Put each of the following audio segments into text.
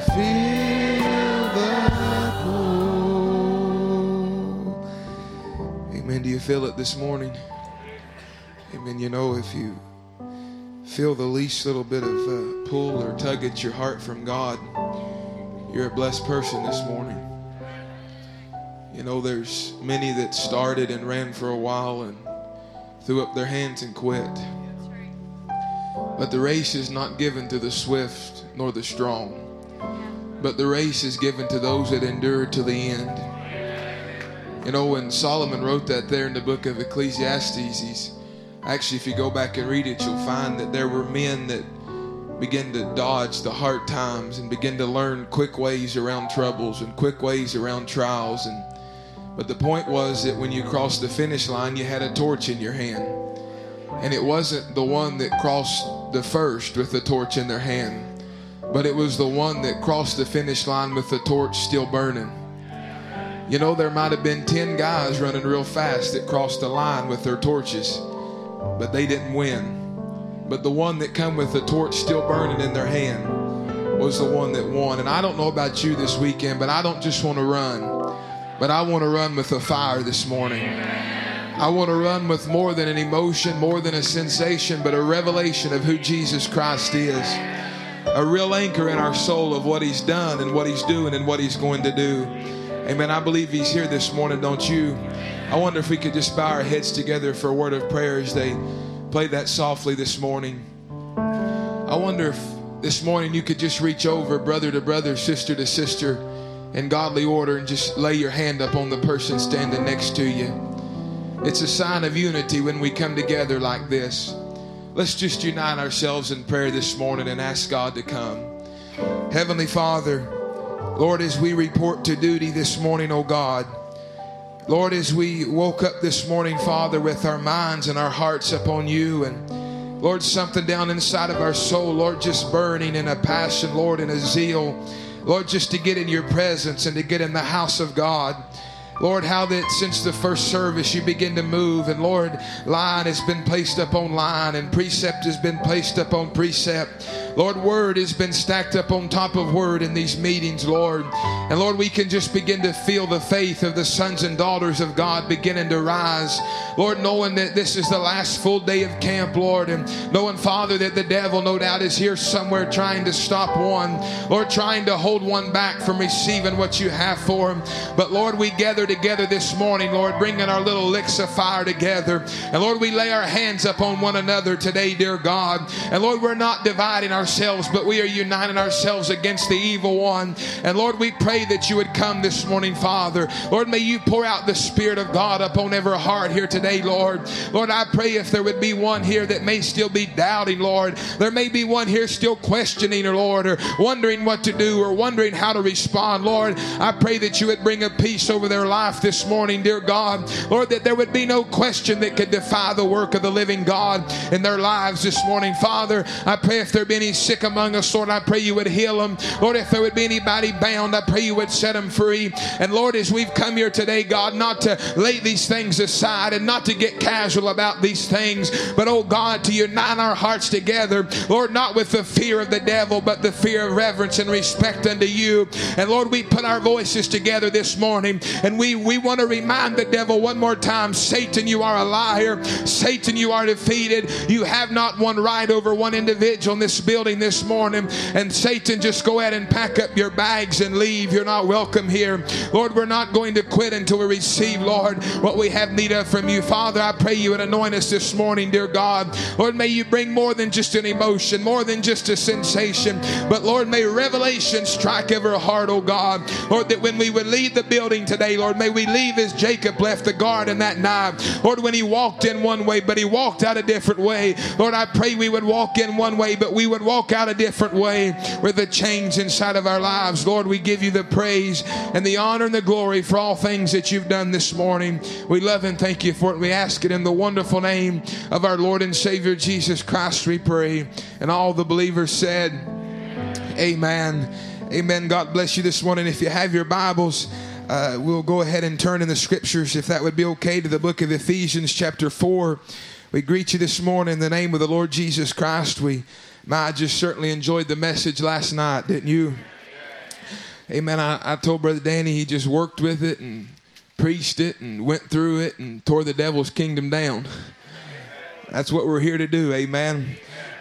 feel the pull. Amen. Do you feel it this morning? Amen. You know, if you feel the least little bit of uh, pull or tug at your heart from God, you're a blessed person this morning. You know, there's many that started and ran for a while and threw up their hands and quit. But the race is not given to the swift nor the strong, but the race is given to those that endure to the end. You know, when Solomon wrote that there in the book of Ecclesiastes, he's actually, if you go back and read it, you'll find that there were men that begin to dodge the hard times and begin to learn quick ways around troubles and quick ways around trials. And but the point was that when you crossed the finish line you had a torch in your hand. And it wasn't the one that crossed the first with the torch in their hand but it was the one that crossed the finish line with the torch still burning you know there might have been 10 guys running real fast that crossed the line with their torches but they didn't win but the one that come with the torch still burning in their hand was the one that won. And I don't know about you this weekend, but I don't just want to run, but I want to run with a fire this morning. I want to run with more than an emotion, more than a sensation, but a revelation of who Jesus Christ is. A real anchor in our soul of what He's done and what He's doing and what He's going to do. Amen. I believe He's here this morning, don't you? I wonder if we could just bow our heads together for a word of prayer as they play that softly this morning. I wonder if this morning you could just reach over, brother to brother, sister to sister, in godly order and just lay your hand up on the person standing next to you. It's a sign of unity when we come together like this. Let's just unite ourselves in prayer this morning and ask God to come. Heavenly Father, Lord, as we report to duty this morning, oh God, Lord, as we woke up this morning, Father, with our minds and our hearts upon you, and Lord, something down inside of our soul, Lord, just burning in a passion, Lord, in a zeal, Lord, just to get in your presence and to get in the house of God. Lord, how that since the first service you begin to move, and Lord, line has been placed upon line, and precept has been placed upon precept. Lord, word has been stacked up on top of word in these meetings, Lord. And Lord, we can just begin to feel the faith of the sons and daughters of God beginning to rise. Lord, knowing that this is the last full day of camp, Lord, and knowing, Father, that the devil no doubt is here somewhere trying to stop one, Lord, trying to hold one back from receiving what you have for him. But Lord, we gather together this morning, Lord, bringing our little licks of fire together. And Lord, we lay our hands upon one another today, dear God. And Lord, we're not dividing ourselves, but we are uniting ourselves against the evil one. And Lord, we pray that you would come this morning, Father. Lord, may you pour out the Spirit of God upon every heart here today, Lord. Lord, I pray if there would be one here that may still be doubting, Lord. There may be one here still questioning, or Lord, or wondering what to do, or wondering how to respond, Lord. I pray that you would bring a peace over their life this morning, dear God. Lord, that there would be no question that could defy the work of the living God in their lives this morning. Father, I pray if there be any sick among us, Lord, I pray you would heal them. Lord, if there would be anybody bound, I pray you would set them free. And Lord, as we've come here today, God, not to lay these things aside and not to get casual about these things, but oh God, to unite our hearts together, Lord, not with the fear of the devil, but the fear of reverence and respect unto you. And Lord, we put our voices together this morning and we, we want to remind the devil one more time Satan, you are a liar. Satan, you are defeated. You have not one right over one individual in this building this morning. And Satan, just go ahead and pack up your bags and leave. You're not welcome here. Lord, we're not going to quit until we receive, Lord, what we have need of from you. Father, I pray you would anoint us this morning, dear God. Lord, may you bring more than just an emotion, more than just a sensation, but Lord, may revelation strike every heart, oh God. Lord, that when we would leave the building today, Lord, may we leave as Jacob left the garden that night. Lord, when he walked in one way, but he walked out a different way. Lord, I pray we would walk in one way, but we would walk out a different way with a change inside of our lives. Lord, we give you the praise and the honor and the glory for all things that you've done this morning. We love and thank you for it. We ask it in the wonderful name of our Lord and Savior Jesus Christ, we pray. And all the believers said, Amen. Amen. God bless you this morning. If you have your Bibles, uh, we'll go ahead and turn in the scriptures, if that would be okay, to the book of Ephesians, chapter 4. We greet you this morning in the name of the Lord Jesus Christ. We, my, I just certainly enjoyed the message last night, didn't you? Amen. I, I told Brother Danny he just worked with it and preached it and went through it and tore the devil's kingdom down. That's what we're here to do. Amen.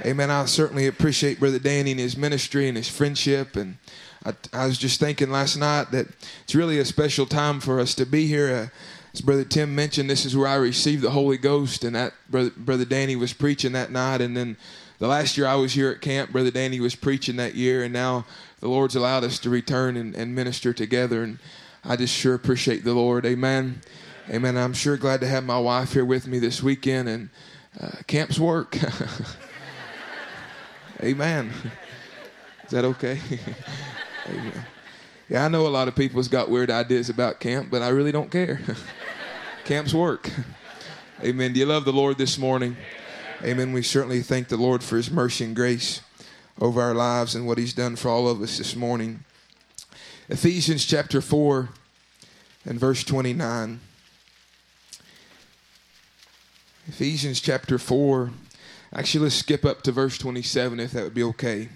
Amen. I certainly appreciate Brother Danny and his ministry and his friendship. And I, I was just thinking last night that it's really a special time for us to be here. Uh, as Brother Tim mentioned, this is where I received the Holy Ghost, and that Brother, Brother Danny was preaching that night. And then the last year I was here at camp, Brother Danny was preaching that year, and now the Lord's allowed us to return and, and minister together. And I just sure appreciate the Lord. Amen. Amen. I'm sure glad to have my wife here with me this weekend, and uh, camp's work. Amen. Is that okay? Amen. Yeah, I know a lot of people's got weird ideas about camp, but I really don't care. Camp's work. Amen. Do you love the Lord this morning? Amen. We certainly thank the Lord for his mercy and grace over our lives and what he's done for all of us this morning. Ephesians chapter 4 and verse 29. Ephesians chapter 4. Actually, let's skip up to verse 27 if that would be okay.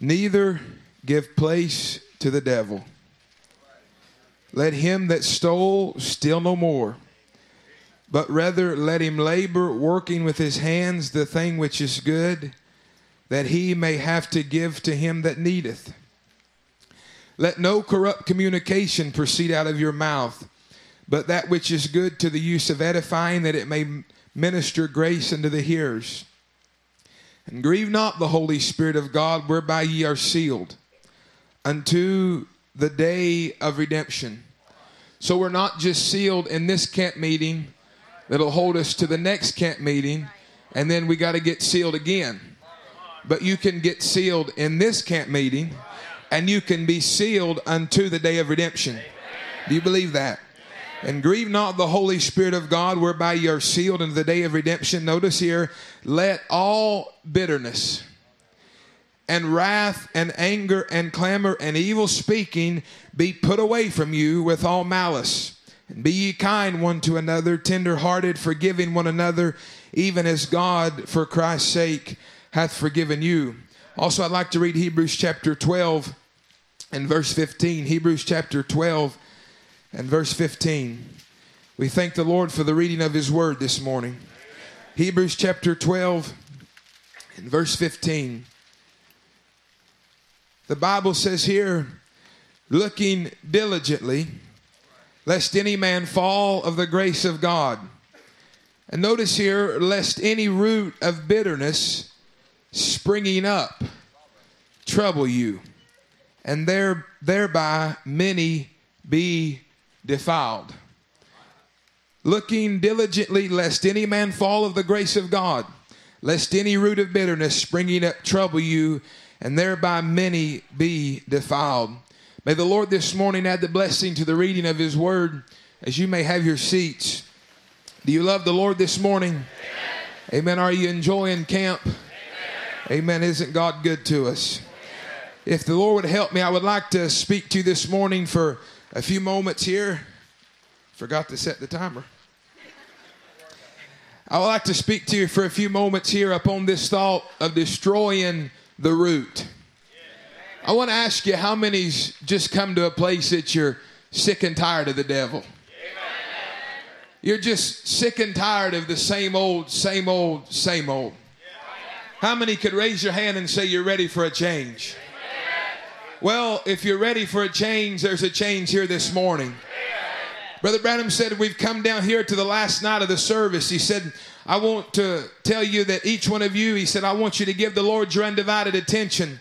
Neither give place to the devil. Let him that stole steal no more, but rather let him labor, working with his hands the thing which is good, that he may have to give to him that needeth. Let no corrupt communication proceed out of your mouth, but that which is good to the use of edifying, that it may minister grace unto the hearers. And grieve not the Holy Spirit of God, whereby ye are sealed unto the day of redemption. So we're not just sealed in this camp meeting that'll hold us to the next camp meeting, and then we got to get sealed again. But you can get sealed in this camp meeting, and you can be sealed unto the day of redemption. Do you believe that? And grieve not the Holy Spirit of God, whereby you are sealed unto the day of redemption. Notice here, let all bitterness and wrath and anger and clamor and evil speaking be put away from you with all malice. Be ye kind one to another, tender hearted, forgiving one another, even as God, for Christ's sake, hath forgiven you. Also, I'd like to read Hebrews chapter 12 and verse 15. Hebrews chapter 12 and verse 15. We thank the Lord for the reading of his word this morning. Hebrews chapter 12 and verse 15. The Bible says here, looking diligently, lest any man fall of the grace of God. And notice here, lest any root of bitterness springing up trouble you, and there, thereby many be defiled. Looking diligently, lest any man fall of the grace of God, lest any root of bitterness springing up trouble you, and thereby many be defiled. May the Lord this morning add the blessing to the reading of His Word as you may have your seats. Do you love the Lord this morning? Amen. Amen. Are you enjoying camp? Amen. Amen. Isn't God good to us? Amen. If the Lord would help me, I would like to speak to you this morning for a few moments here. Forgot to set the timer. I would like to speak to you for a few moments here upon this thought of destroying the root. I want to ask you how many's just come to a place that you're sick and tired of the devil? You're just sick and tired of the same old, same old, same old. How many could raise your hand and say you're ready for a change? Well, if you're ready for a change, there's a change here this morning. Brother Branham said, We've come down here to the last night of the service. He said, I want to tell you that each one of you, he said, I want you to give the Lord your undivided attention.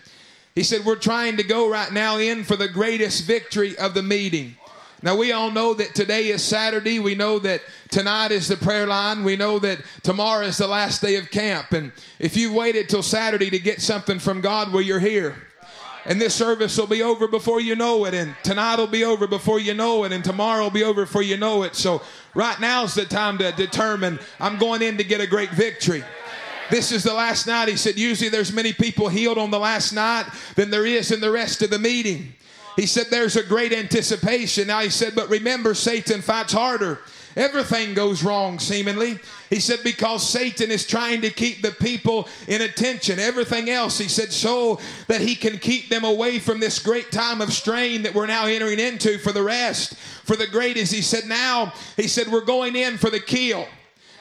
He said, We're trying to go right now in for the greatest victory of the meeting. Now, we all know that today is Saturday. We know that tonight is the prayer line. We know that tomorrow is the last day of camp. And if you waited till Saturday to get something from God, well, you're here. And this service will be over before you know it. And tonight will be over before you know it. And tomorrow will be over before you know it. So right now is the time to determine I'm going in to get a great victory. This is the last night. He said, usually there's many people healed on the last night than there is in the rest of the meeting. He said, there's a great anticipation. Now he said, but remember, Satan fights harder Everything goes wrong, seemingly. He said, because Satan is trying to keep the people in attention. Everything else, he said, so that he can keep them away from this great time of strain that we're now entering into for the rest. For the great is, he said, now, he said, we're going in for the kill.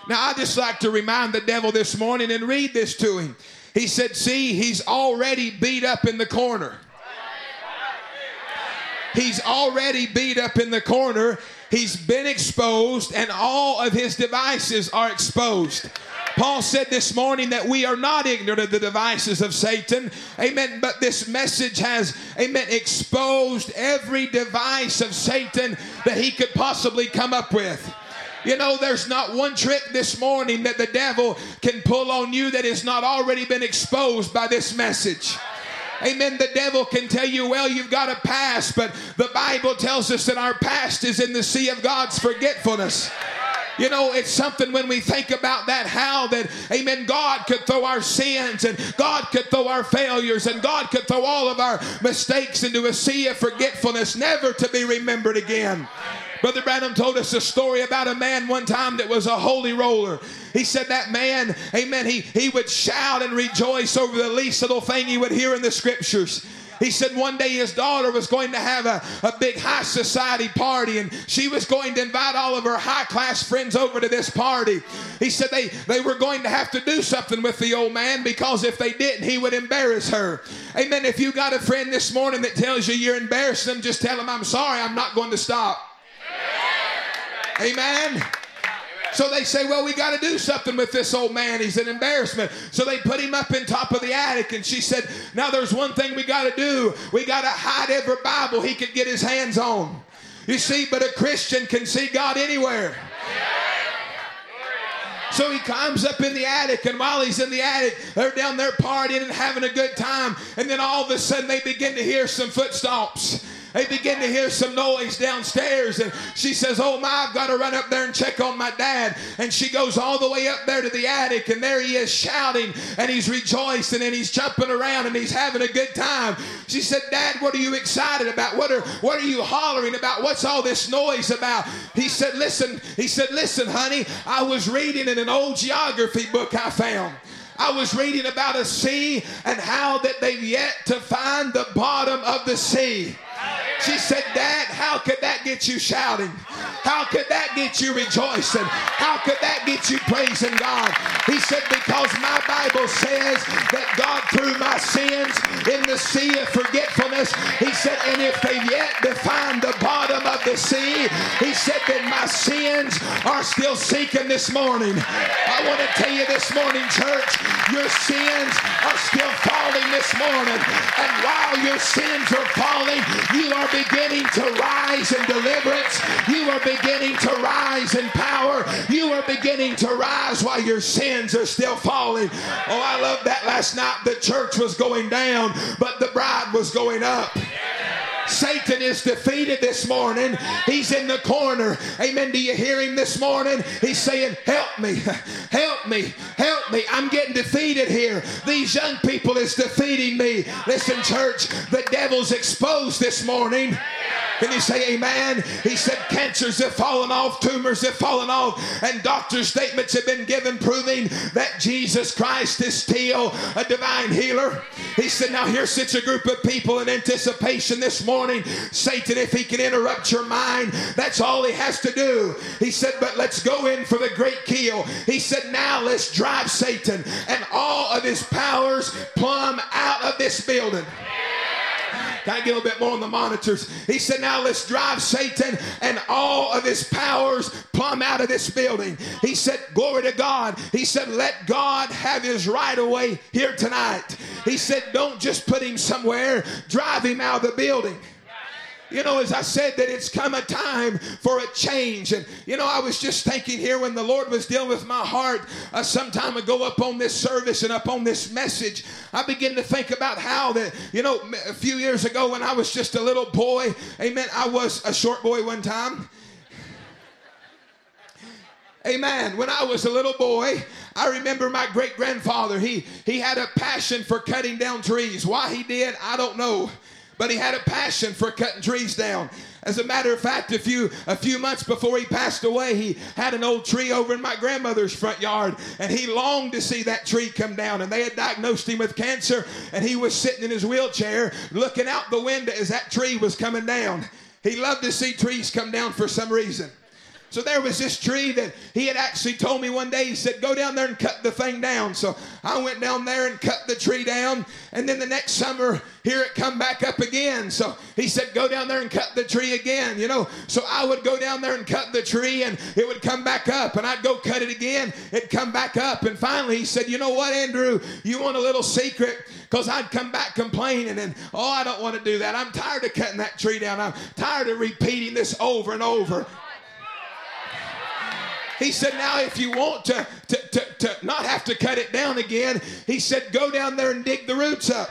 Now, I just like to remind the devil this morning and read this to him. He said, see, he's already beat up in the corner. He's already beat up in the corner. He's been exposed, and all of his devices are exposed. Paul said this morning that we are not ignorant of the devices of Satan. Amen. But this message has, amen, exposed every device of Satan that he could possibly come up with. You know, there's not one trick this morning that the devil can pull on you that has not already been exposed by this message. Amen. The devil can tell you, well, you've got a past, but the Bible tells us that our past is in the sea of God's forgetfulness. You know, it's something when we think about that, how that, amen, God could throw our sins and God could throw our failures and God could throw all of our mistakes into a sea of forgetfulness, never to be remembered again. Brother Branham told us a story about a man one time that was a holy roller. He said that man, amen, he, he would shout and rejoice over the least little thing he would hear in the scriptures. He said one day his daughter was going to have a, a big high society party and she was going to invite all of her high class friends over to this party. He said they, they were going to have to do something with the old man because if they didn't, he would embarrass her. Amen. If you got a friend this morning that tells you you're embarrassing them, just tell them, I'm sorry, I'm not going to stop. Amen. So they say, well, we got to do something with this old man. He's an embarrassment. So they put him up in top of the attic, and she said, now there's one thing we got to do. We got to hide every Bible he could get his hands on. You see, but a Christian can see God anywhere. So he climbs up in the attic, and while he's in the attic, they're down there partying and having a good time. And then all of a sudden, they begin to hear some footsteps. They begin to hear some noise downstairs, and she says, Oh my, I've got to run up there and check on my dad. And she goes all the way up there to the attic, and there he is shouting, and he's rejoicing, and he's jumping around, and he's having a good time. She said, Dad, what are you excited about? What are what are you hollering about? What's all this noise about? He said, Listen, he said, Listen, honey, I was reading in an old geography book I found. I was reading about a sea and how that they've yet to find the bottom of the sea. She said, Dad, how could that get you shouting? How could that get you rejoicing? How could that get you praising God? He said, Because my Bible says that God threw my sins in the sea of forgetfulness. He said, And if they've yet defined the bottom of the sea, he said that my sins are still sinking this morning. I want to tell you this morning, church, your sins are still falling this morning. And while your sins are falling, you are beginning to rise in deliverance. You are beginning to rise in power. You are beginning to rise while your sins are still falling. Oh, I love that last night. The church was going down, but the bride was going up. Satan is defeated this morning. He's in the corner. Amen. Do you hear him this morning? He's saying, Help me, help me, help me. I'm getting defeated here. These young people is defeating me. Listen, church, the devil's exposed this morning. Can you say amen? He said cancers have fallen off, tumors have fallen off, and doctor's statements have been given proving that Jesus Christ is still a divine healer. He said, Now here sits a group of people in anticipation this morning. Satan, if he can interrupt your mind, that's all he has to do. He said, But let's go in for the great kill. He said, Now let's drive Satan and all of his powers plumb out of this building. Can I get a little bit more on the monitors? He said, Now let's drive Satan and all of his powers plumb out of this building. He said, Glory to God. He said, Let God have his right away here tonight. He said, Don't just put him somewhere, drive him out of the building. You know, as I said, that it's come a time for a change. And, you know, I was just thinking here when the Lord was dealing with my heart uh, some time ago up on this service and up on this message, I began to think about how that, you know, a few years ago when I was just a little boy, amen, I was a short boy one time. Amen. When I was a little boy, I remember my great grandfather. He he had a passion for cutting down trees. Why he did, I don't know. But he had a passion for cutting trees down. As a matter of fact, a few a few months before he passed away, he had an old tree over in my grandmother's front yard, and he longed to see that tree come down. And they had diagnosed him with cancer, and he was sitting in his wheelchair looking out the window as that tree was coming down. He loved to see trees come down for some reason. So there was this tree that he had actually told me one day, he said, Go down there and cut the thing down. So I went down there and cut the tree down. And then the next summer, here it come back up again. So he said, Go down there and cut the tree again, you know. So I would go down there and cut the tree and it would come back up. And I'd go cut it again, it'd come back up. And finally he said, You know what, Andrew? You want a little secret? Because I'd come back complaining and, oh, I don't want to do that. I'm tired of cutting that tree down. I'm tired of repeating this over and over. He said, Now, if you want to, to, to, to not have to cut it down again, he said, Go down there and dig the roots up.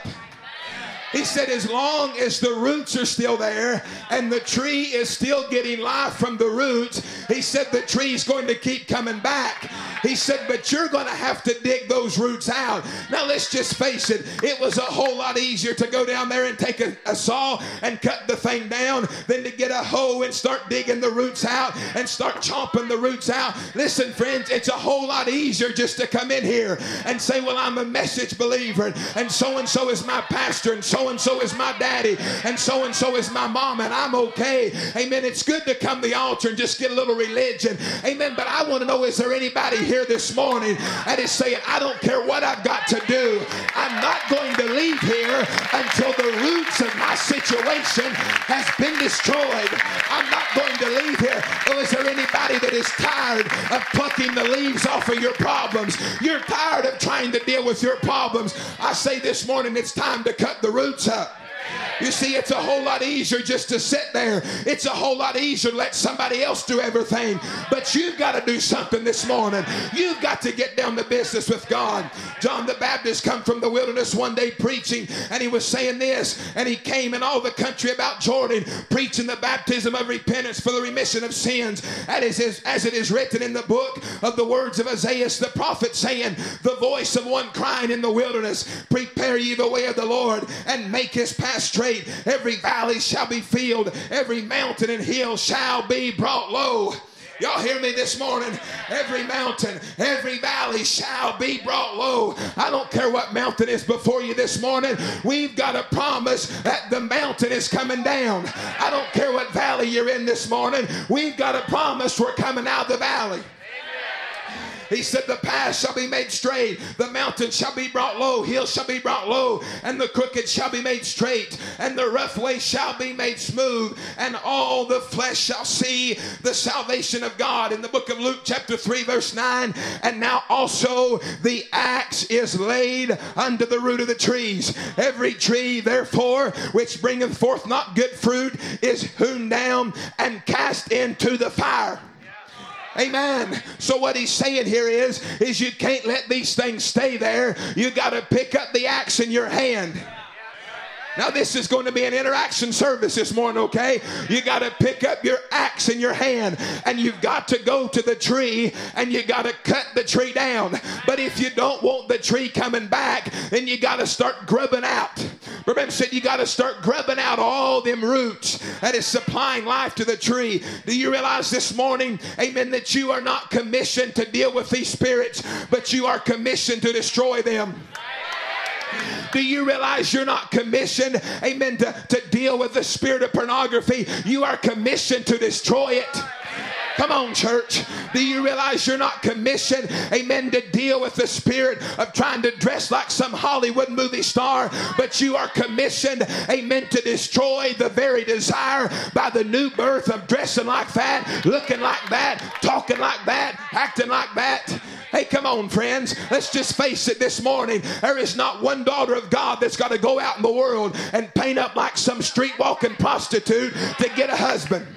He said, as long as the roots are still there and the tree is still getting life from the roots, he said the tree's going to keep coming back. He said, but you're going to have to dig those roots out. Now, let's just face it, it was a whole lot easier to go down there and take a, a saw and cut the thing down than to get a hoe and start digging the roots out and start chomping the roots out. Listen, friends, it's a whole lot easier just to come in here and say, well, I'm a message believer and so and so is my pastor and so and so is my daddy, and so and so is my mom, and I'm okay. Amen. It's good to come to the altar and just get a little religion. Amen. But I want to know is there anybody here this morning and is saying, I don't care what I've got to do, I'm not going to leave here until the roots of my situation has been destroyed. I'm not going to leave here. Well, is there anybody that is tired of plucking the leaves off of your problems? You're tired of trying to deal with your problems. I say this morning it's time to cut the roots up. You see, it's a whole lot easier just to sit there. It's a whole lot easier to let somebody else do everything. But you've got to do something this morning. You've got to get down to business with God. John the Baptist come from the wilderness one day preaching, and he was saying this, and he came in all the country about Jordan, preaching the baptism of repentance for the remission of sins, as it is written in the book of the words of Isaiah the prophet, saying, The voice of one crying in the wilderness, Prepare ye the way of the Lord, and make his path straight. Every valley shall be filled, every mountain and hill shall be brought low. Y'all hear me this morning? Every mountain, every valley shall be brought low. I don't care what mountain is before you this morning. We've got a promise that the mountain is coming down. I don't care what valley you're in this morning. We've got a promise we're coming out of the valley. He said, The path shall be made straight, the mountain shall be brought low, hills shall be brought low, and the crooked shall be made straight, and the rough way shall be made smooth, and all the flesh shall see the salvation of God. In the book of Luke, chapter 3, verse 9, and now also the axe is laid under the root of the trees. Every tree, therefore, which bringeth forth not good fruit is hewn down and cast into the fire. Amen. So what he's saying here is, is you can't let these things stay there. You got to pick up the axe in your hand. Now, this is going to be an interaction service this morning, okay? You got to pick up your axe in your hand and you've got to go to the tree and you got to cut the tree down. But if you don't want the tree coming back, then you got to start grubbing out. Remember, said you got to start grubbing out all them roots that is supplying life to the tree. Do you realize this morning, amen, that you are not commissioned to deal with these spirits, but you are commissioned to destroy them? Do you realize you're not commissioned, amen, to, to deal with the spirit of pornography? You are commissioned to destroy it. Come on, church. Do you realize you're not commissioned, amen, to deal with the spirit of trying to dress like some Hollywood movie star, but you are commissioned, amen, to destroy the very desire by the new birth of dressing like that, looking like that, talking like that, acting like that. Hey, come on, friends. Let's just face it this morning. There is not one daughter of God that's got to go out in the world and paint up like some street walking prostitute to get a husband.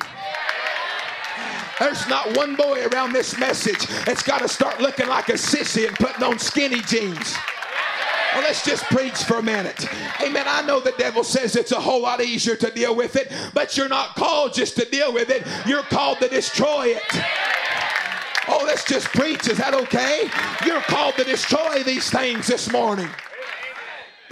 There's not one boy around this message that's got to start looking like a sissy and putting on skinny jeans. Well, let's just preach for a minute. Amen. I know the devil says it's a whole lot easier to deal with it, but you're not called just to deal with it, you're called to destroy it. Oh, let's just preach. Is that okay? You're called to destroy these things this morning.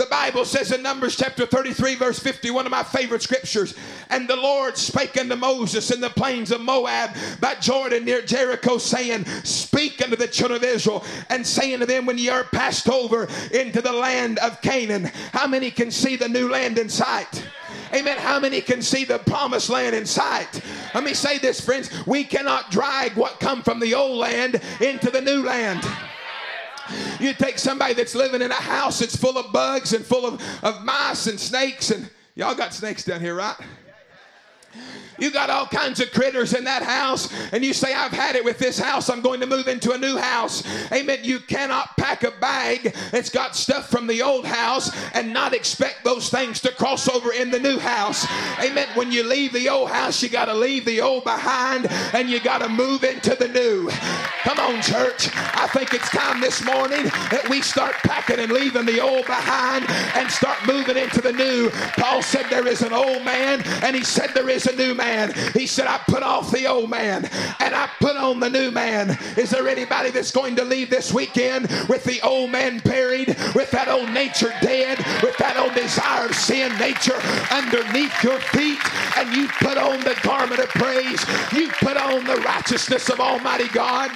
The Bible says in Numbers chapter 33, verse 50, one of my favorite scriptures. And the Lord spake unto Moses in the plains of Moab by Jordan near Jericho, saying, Speak unto the children of Israel, and saying to them, When ye are passed over into the land of Canaan, how many can see the new land in sight? Amen. How many can see the promised land in sight? Let me say this, friends. We cannot drag what come from the old land into the new land. You take somebody that's living in a house that's full of bugs and full of, of mice and snakes, and y'all got snakes down here, right? You got all kinds of critters in that house, and you say, I've had it with this house. I'm going to move into a new house. Amen. You cannot pack a bag that's got stuff from the old house and not expect those things to cross over in the new house. Amen. When you leave the old house, you got to leave the old behind and you got to move into the new. Come on, church. I think it's time this morning that we start packing and leaving the old behind and start moving into the new. Paul said there is an old man, and he said there is a new man man. He said, I put off the old man and I put on the new man. Is there anybody that's going to leave this weekend with the old man buried, with that old nature dead, with that old desire of sin nature underneath your feet? And you put on the garment of praise, you put on the righteousness of Almighty God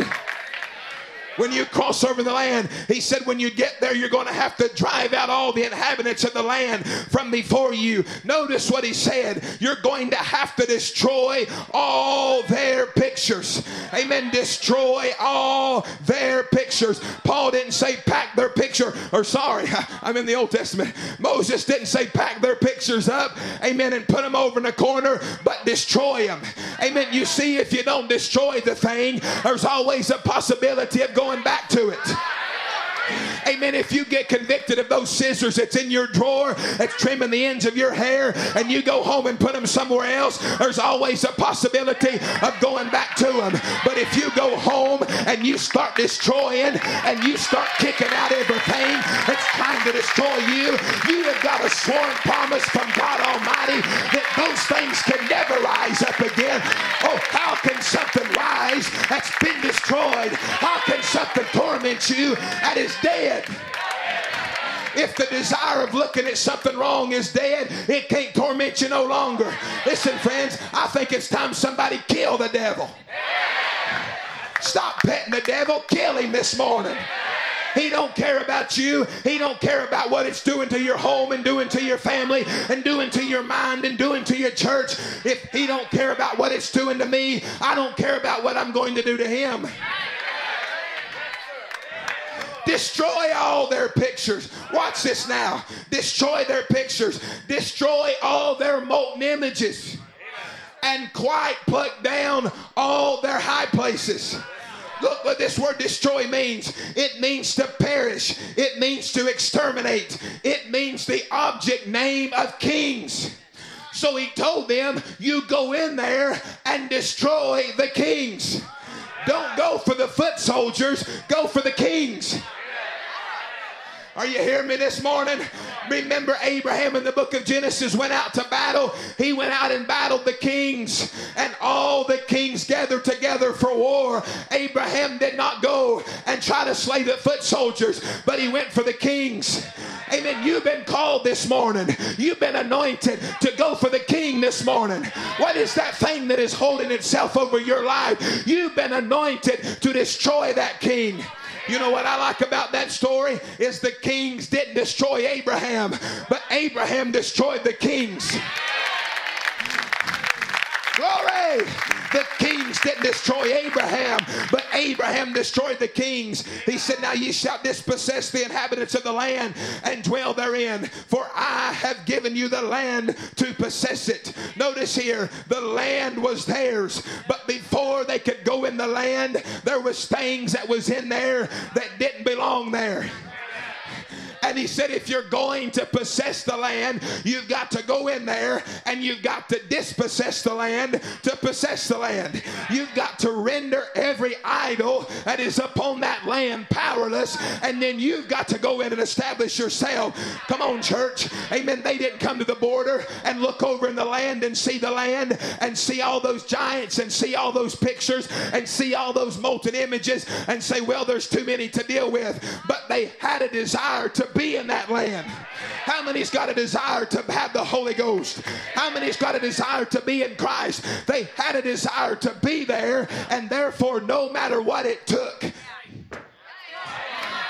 when you cross over the land. He said, when you get there, you're going to have to drive out all the inhabitants of the land from before you. Notice what he said. You're going to have to destroy all their pictures. Amen. Destroy all their pictures. Paul didn't say pack their picture, or sorry, I'm in the Old Testament. Moses didn't say pack their pictures up, amen, and put them over in a corner, but destroy them. Amen. You see, if you don't destroy the thing, there's always a possibility of going going back to it. Amen. If you get convicted of those scissors that's in your drawer, that's trimming the ends of your hair, and you go home and put them somewhere else, there's always a possibility of going back to them. But if you go home and you start destroying and you start kicking out everything that's trying to destroy you, you have got a sworn promise from God Almighty that those things can never rise up again. Oh, how can rise that's been destroyed? How can something torment you that is dead. If the desire of looking at something wrong is dead, it can't torment you no longer. Listen, friends, I think it's time somebody kill the devil. Stop petting the devil, kill him this morning. He don't care about you. He don't care about what it's doing to your home and doing to your family and doing to your mind and doing to your church. If he don't care about what it's doing to me, I don't care about what I'm going to do to him. Destroy all their pictures. Watch this now. Destroy their pictures. Destroy all their molten images. And quite pluck down all their high places. Look what this word destroy means. It means to perish. It means to exterminate. It means the object name of kings. So he told them, You go in there and destroy the kings. Don't go for the foot soldiers, go for the kings. Are you hearing me this morning? Remember, Abraham in the book of Genesis went out to battle. He went out and battled the kings, and all the kings gathered together for war. Abraham did not go and try to slay the foot soldiers, but he went for the kings. Amen. You've been called this morning. You've been anointed to go for the king this morning. What is that thing that is holding itself over your life? You've been anointed to destroy that king. You know what I like about that story is the kings didn't destroy Abraham, but Abraham destroyed the kings. Glory! The kings didn't destroy Abraham, but Abraham destroyed the kings. He said, Now ye shall dispossess the inhabitants of the land and dwell therein, for I have given you the land to possess it. Notice here, the land was theirs, but before they could go in the land, there was things that was in there that didn't belong there. And he said, if you're going to possess the land, you've got to go in there and you've got to dispossess the land to possess the land. You've got to render every idol that is upon that land powerless. And then you've got to go in and establish yourself. Come on, church. Amen. They didn't come to the border and look over in the land and see the land and see all those giants and see all those pictures and see all those molten images and say, well, there's too many to deal with. But they had a desire to be in that land? How many's got a desire to have the Holy Ghost? How many's got a desire to be in Christ? They had a desire to be there, and therefore, no matter what it took,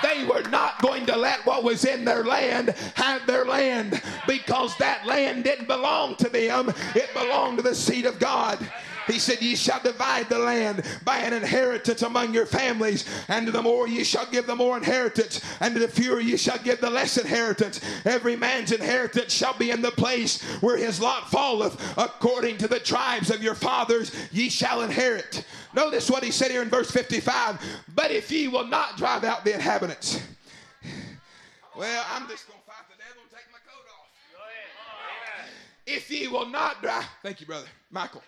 they were not going to let what was in their land have their land because that land didn't belong to them, it belonged to the seed of God. He said, Ye shall divide the land by an inheritance among your families, and to the more ye shall give the more inheritance, and to the fewer ye shall give the less inheritance. Every man's inheritance shall be in the place where his lot falleth, according to the tribes of your fathers ye shall inherit. Notice what he said here in verse 55 But if ye will not drive out the inhabitants, well, I'm just going to fight the devil and take my coat off. If ye will not drive, thank you, brother Michael.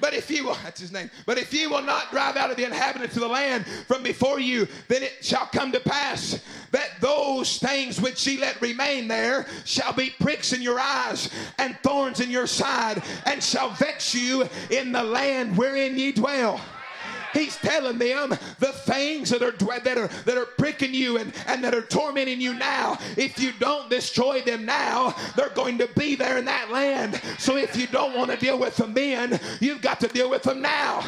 But if ye will, that's his name, but if ye will not drive out of the inhabitants of the land from before you, then it shall come to pass that those things which ye let remain there shall be pricks in your eyes and thorns in your side, and shall vex you in the land wherein ye dwell. He's telling them the things that are that are that are pricking you and, and that are tormenting you now. If you don't destroy them now, they're going to be there in that land. So if you don't want to deal with them then, you've got to deal with them now.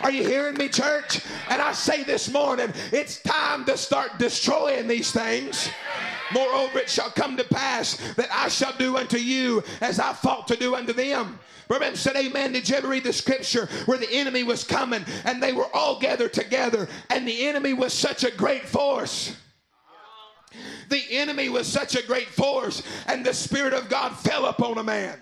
Are you hearing me, church? And I say this morning, it's time to start destroying these things. Moreover, it shall come to pass that I shall do unto you as I thought to do unto them. Remember, said, Amen. Did you ever read the scripture where the enemy was coming and they were all gathered together and the enemy was such a great force? The enemy was such a great force and the Spirit of God fell upon a man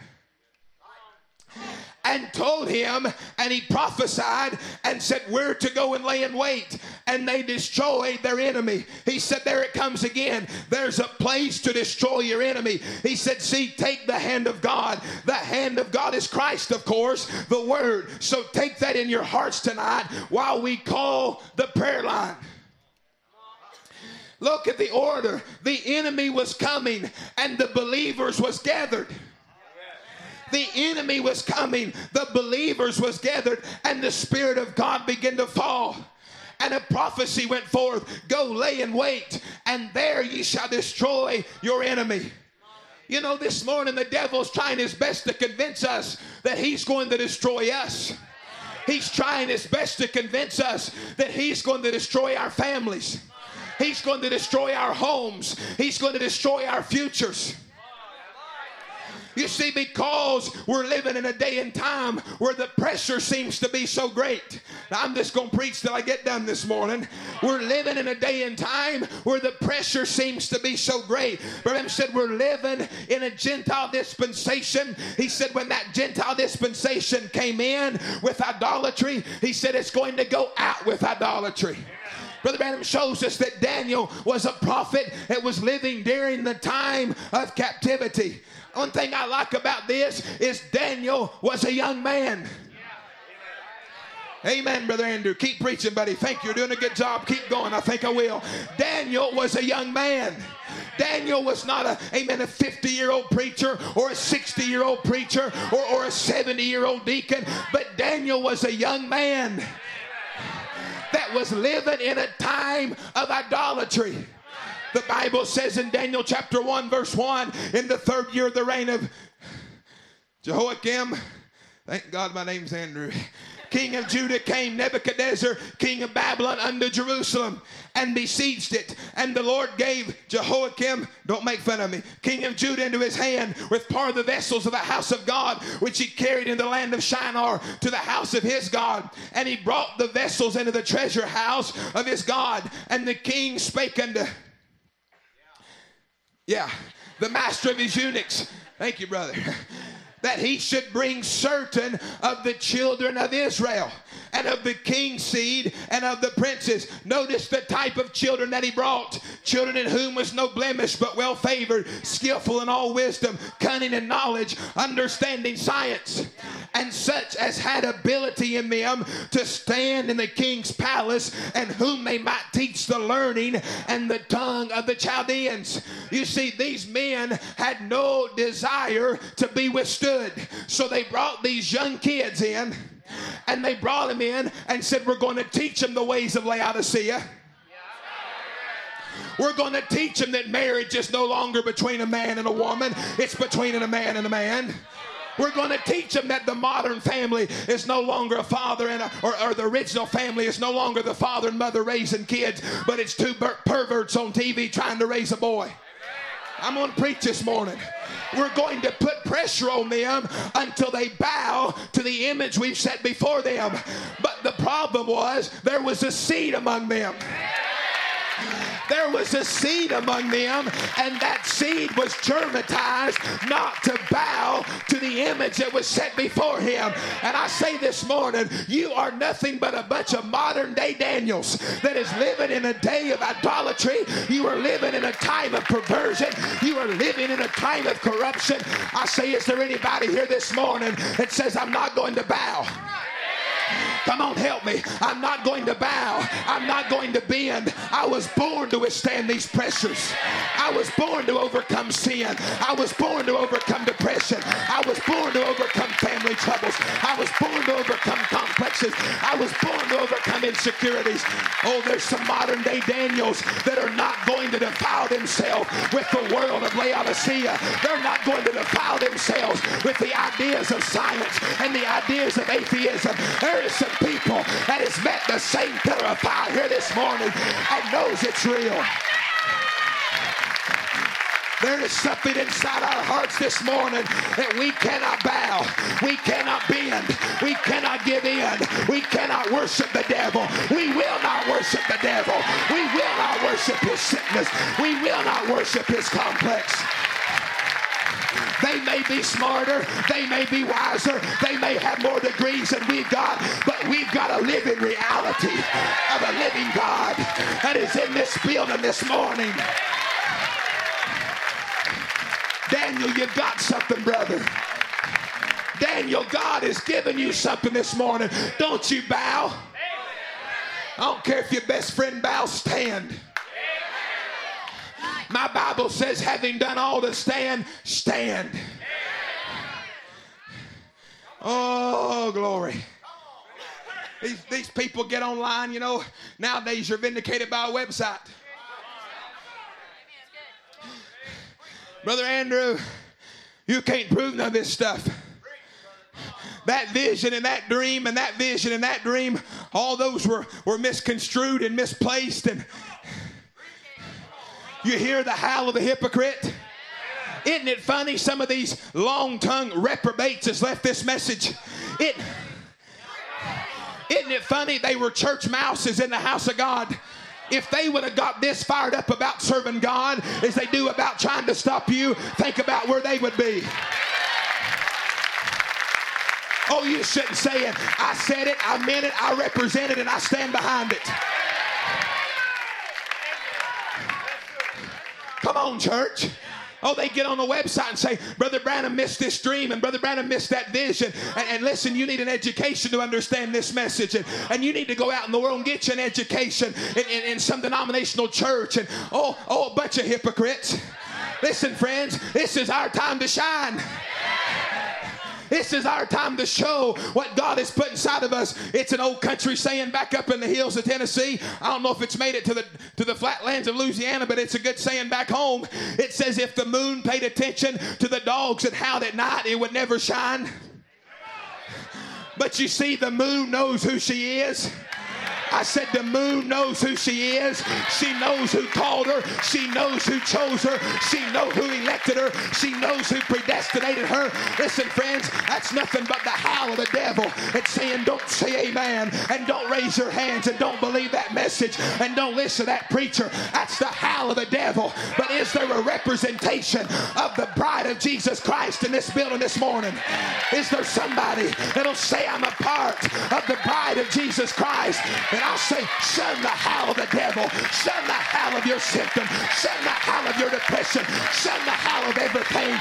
and told him, and he prophesied and said, Where to go and lay in wait. And they destroyed their enemy. He said, There it comes again. There's a place to destroy your enemy. He said, See, take the hand of God. The hand of God is Christ, of course, the Word. So take that in your hearts tonight while we call the prayer line. Look at the order. The enemy was coming and the believers was gathered the enemy was coming, the believers was gathered, and the Spirit of God began to fall. And a prophecy went forth Go lay in wait, and there ye shall destroy your enemy. You know, this morning the devil's trying his best to convince us that he's going to destroy us. He's trying his best to convince us that he's going to destroy our families. He's going to destroy our homes. He's going to destroy our futures. You see, because we're living in a day and time where the pressure seems to be so great. Now, I'm just going to preach till I get done this morning. We're living in a day and time where the pressure seems to be so great. Brother said we're living in a Gentile dispensation. He said when that Gentile dispensation came in with idolatry, he said it's going to go out with idolatry. Brother Branham shows us that Daniel was a prophet that was living during the time of captivity. One thing I like about this is Daniel was a young man. Amen, Brother Andrew. Keep preaching, buddy. Thank you. You're doing a good job. Keep going. I think I will. Daniel was a young man. Daniel was not a, amen, a 50 year old preacher or a 60 year old preacher or, or a 70 year old deacon, but Daniel was a young man that was living in a time of idolatry. The Bible says in Daniel chapter 1, verse 1, in the third year of the reign of Jehoiakim, thank God my name's Andrew. King of Judah came Nebuchadnezzar, king of Babylon, unto Jerusalem and besieged it. And the Lord gave Jehoiakim, don't make fun of me, king of Judah into his hand with part of the vessels of the house of God, which he carried in the land of Shinar to the house of his God. And he brought the vessels into the treasure house of his God. And the king spake unto yeah, the master of his eunuchs. Thank you, brother. that he should bring certain of the children of Israel and of the king's seed and of the princes. Notice the type of children that he brought children in whom was no blemish, but well favored, skillful in all wisdom, cunning in knowledge, understanding science, and such as had ability in them to stand in the king's palace, and whom they might teach the learning and the tongue of the Chaldeans. You see, these men had no desire to be withstood, so they brought these young kids in and they brought him in and said, We're going to teach him the ways of Laodicea. We're going to teach them that marriage is no longer between a man and a woman, it's between a man and a man. We're going to teach them that the modern family is no longer a father and a, or, or, the original family is no longer the father and mother raising kids, but it's two per- perverts on TV trying to raise a boy. I'm going to preach this morning. We're going to put pressure on them until they bow to the image we've set before them. But the problem was there was a seed among them there was a seed among them, and that seed was germatized not to bow to the image that was set before him. And I say this morning, you are nothing but a bunch of modern day Daniels that is living in a day of idolatry. You are living in a time of perversion. You are living in a time of corruption. I say, is there anybody here this morning that says, I'm not going to bow? Come on, help me. I'm not going to bow. I'm not going to bend. I was born to withstand these pressures. I was born to overcome sin. I was born to overcome depression. I was born to overcome family troubles. I was born to overcome complexes. I was born to overcome insecurities. Oh, there's some modern day Daniels that are not going to defile themselves with the world of Laodicea. They're not going to defile themselves with the ideas of science and the ideas of atheism. There is some people that has met the same pillar of fire here this morning and knows it's real. There is something inside our hearts this morning that we cannot bow. We cannot bend. We cannot give in. We cannot worship the devil. We will not worship the devil. We will not worship his sickness. We will not worship his complex. They may be smarter, they may be wiser, they may have more degrees than we've got, but we've got a living reality of a living God that is in this building this morning. Daniel, you've got something, brother. Daniel, God has given you something this morning. Don't you bow. I don't care if your best friend bows, stand. Bible says, having done all to stand, stand. Oh, glory. These, these people get online, you know, nowadays you're vindicated by a website. Brother Andrew, you can't prove none of this stuff. That vision and that dream and that vision and that dream, all those were, were misconstrued and misplaced and you hear the howl of the hypocrite? Isn't it funny? Some of these long tongued reprobates has left this message. It, isn't it funny? They were church mouses in the house of God. If they would have got this fired up about serving God as they do about trying to stop you, think about where they would be. Oh, you shouldn't say it. I said it, I meant it, I represent it, and I stand behind it. Come on, church. Oh, they get on the website and say, Brother Branham missed this dream and Brother Branham missed that vision. And, and listen, you need an education to understand this message. And, and, you need to go out in the world and get you an education in, in, in some denominational church. And oh, oh, a bunch of hypocrites. Listen, friends, this is our time to shine. This is our time to show what God has put inside of us. It's an old country saying back up in the hills of Tennessee. I don't know if it's made it to the to the flatlands of Louisiana, but it's a good saying back home. It says if the moon paid attention to the dogs that howled at night, it would never shine. But you see, the moon knows who she is. I said, The moon knows who she is. She knows who called her. She knows who chose her. She knows who elected her. She knows who predestinated her. Listen, friends, that's nothing but the howl of the devil. It's saying, Don't say amen and don't raise your hands and don't believe that message and don't listen to that preacher. That's the howl of the devil. But is there a representation of the bride of Jesus Christ in this building this morning? Is there somebody that'll say, I'm a part of the bride of Jesus Christ? And I say, shun the howl of the devil. Shun the howl of your symptom. Shun the howl of your depression. Shun the howl of everything.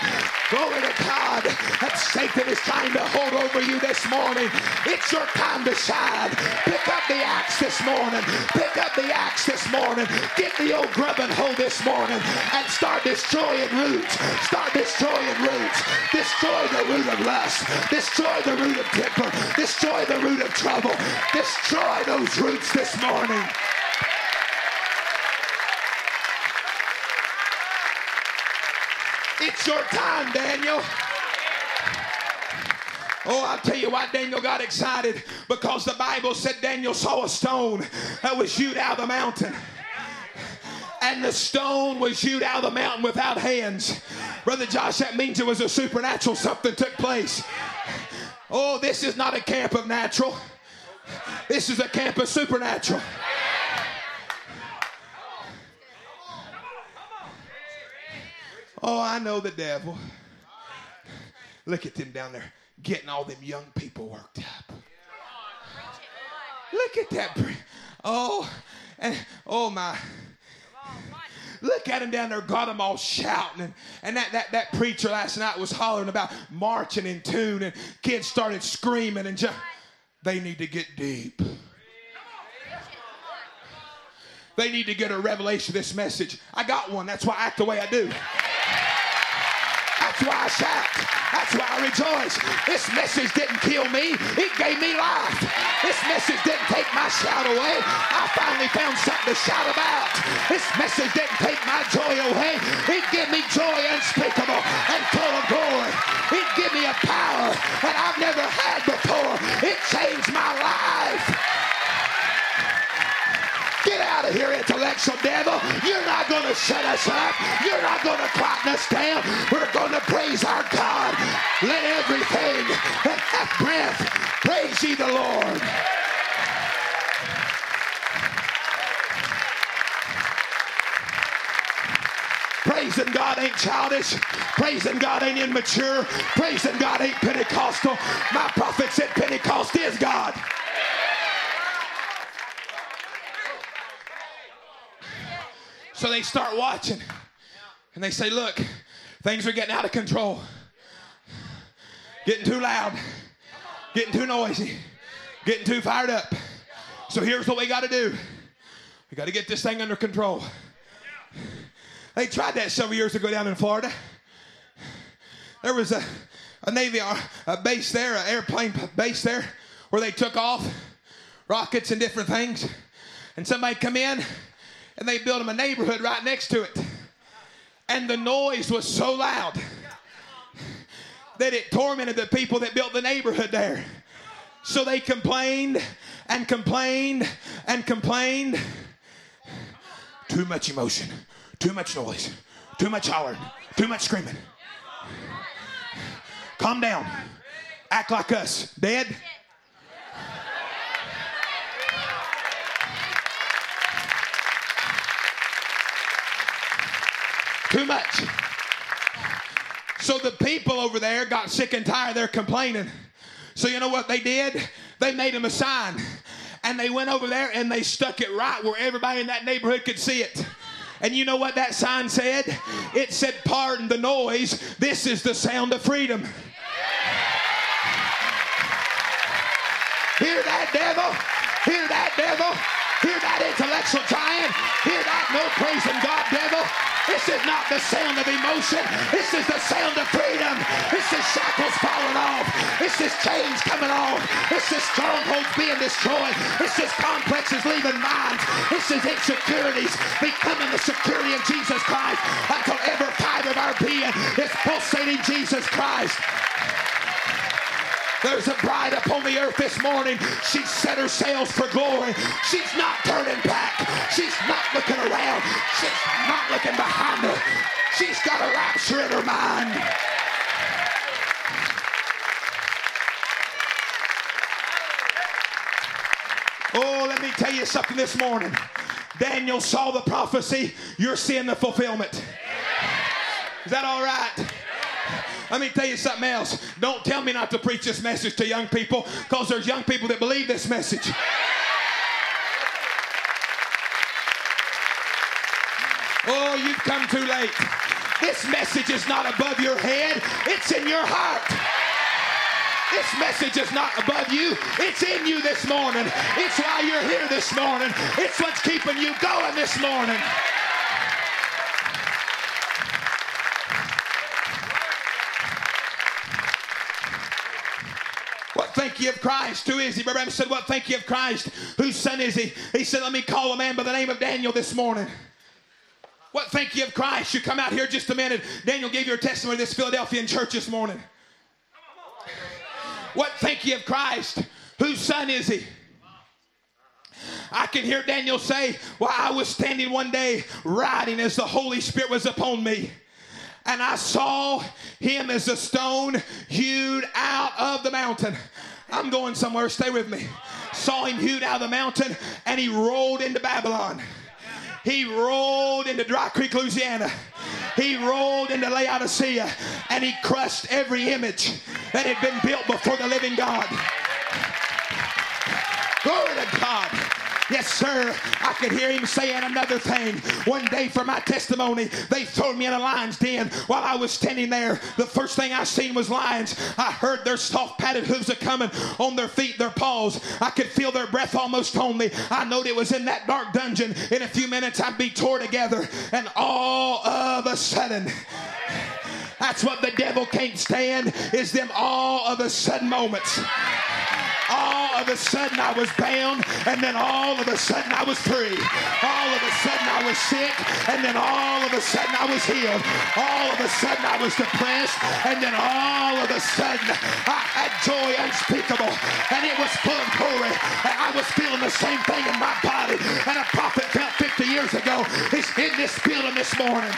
Glory to God. That Satan is trying to hold over you this morning. It's your time to shine. Pick up the this morning. Pick up the axe this morning. Get the old grubbing hoe this morning and start destroying roots. Start destroying roots. Destroy the root of lust. Destroy the root of temper. Destroy the root of trouble. Destroy those roots this morning. It's your time, Daniel. Oh, I'll tell you why Daniel got excited because the Bible said Daniel saw a stone that was hewed out of the mountain. And the stone was hewed out of the mountain without hands. Brother Josh, that means it was a supernatural something took place. Oh, this is not a camp of natural. This is a camp of supernatural. Oh, I know the devil. Look at them down there getting all them young people worked up. Look at that. Oh, and oh my. Look at him down there, got them all shouting. And, and that, that, that preacher last night was hollering about marching in tune, and kids started screaming and just, they need to get deep. They need to get a revelation of this message. I got one. That's why I act the way I do. That's why I shout. That's why I rejoice. This message didn't kill me, it gave me life. This message didn't take my shout away. I finally found something to shout about. This message didn't take my joy away. It gave me joy unspeakable and full of glory. It gave me a power that I've never had before. It changed my life. Of here, intellectual devil. You're not going to shut us up. You're not going to quieten us down. We're going to praise our God. Let everything that hath breath praise ye the Lord. Praising God ain't childish. Praising God ain't immature. Praising God ain't Pentecostal. My prophet said Pentecost is God. So they start watching and they say, Look, things are getting out of control, getting too loud, getting too noisy, getting too fired up. So here's what we got to do we got to get this thing under control. They tried that several years ago down in Florida. There was a, a Navy uh, a base there, an airplane base there, where they took off rockets and different things. And somebody come in and they built them a neighborhood right next to it. And the noise was so loud that it tormented the people that built the neighborhood there. So they complained and complained and complained. Too much emotion, too much noise, too much hollering, too much screaming. Calm down. Act like us. Dead? Too much. So the people over there got sick and tired. They're complaining. So you know what they did? They made them a sign. And they went over there and they stuck it right where everybody in that neighborhood could see it. And you know what that sign said? It said, Pardon the noise. This is the sound of freedom. Hear that, devil? Hear that, devil? Hear that intellectual giant? Hear that no praising God devil? This is not the sound of emotion. This is the sound of freedom. This is shackles falling off. This is chains coming off. This is strongholds being destroyed. This is complexes leaving minds. This is insecurities becoming the security of Jesus Christ until every fiber of our being is pulsating Jesus Christ. There's a bride upon the earth this morning. She set her sails for glory. She's not turning back. She's not looking around. She's not looking behind her. She's got a rapture in her mind. Oh, let me tell you something this morning. Daniel saw the prophecy. You're seeing the fulfillment. Is that all right? Let me tell you something else. Don't tell me not to preach this message to young people because there's young people that believe this message. Oh, you've come too late. This message is not above your head, it's in your heart. This message is not above you. It's in you this morning. It's why you're here this morning. It's what's keeping you going this morning. Think ye of Christ? Who is he? Brother said, What think ye of Christ? Whose son is he? He said, Let me call a man by the name of Daniel this morning. What think ye of Christ? You come out here just a minute. Daniel gave your testimony to this Philadelphian church this morning. What think ye of Christ? Whose son is he? I can hear Daniel say, Well, I was standing one day riding as the Holy Spirit was upon me. And I saw him as a stone hewed out of the mountain. I'm going somewhere, stay with me. Saw him hewed out of the mountain, and he rolled into Babylon. He rolled into Dry Creek, Louisiana. He rolled into Laodicea and he crushed every image that had been built before the living God. Glory to God. Yes, sir. I could hear him saying another thing. One day for my testimony, they threw me in a lion's den while I was standing there. The first thing I seen was lions. I heard their soft padded hooves a coming on their feet, their paws. I could feel their breath almost on me. I knowed it was in that dark dungeon. In a few minutes, I'd be tore together. And all of a sudden, that's what the devil can't stand is them all of a sudden moments all of a sudden I was bound, and then all of a sudden I was free. All of a sudden I was sick, and then all of a sudden I was healed. All of a sudden I was depressed, and then all of a sudden I had joy unspeakable, and it was full of glory. And I was feeling the same thing in my body, and a prophet felt 50 years ago is in this building this morning.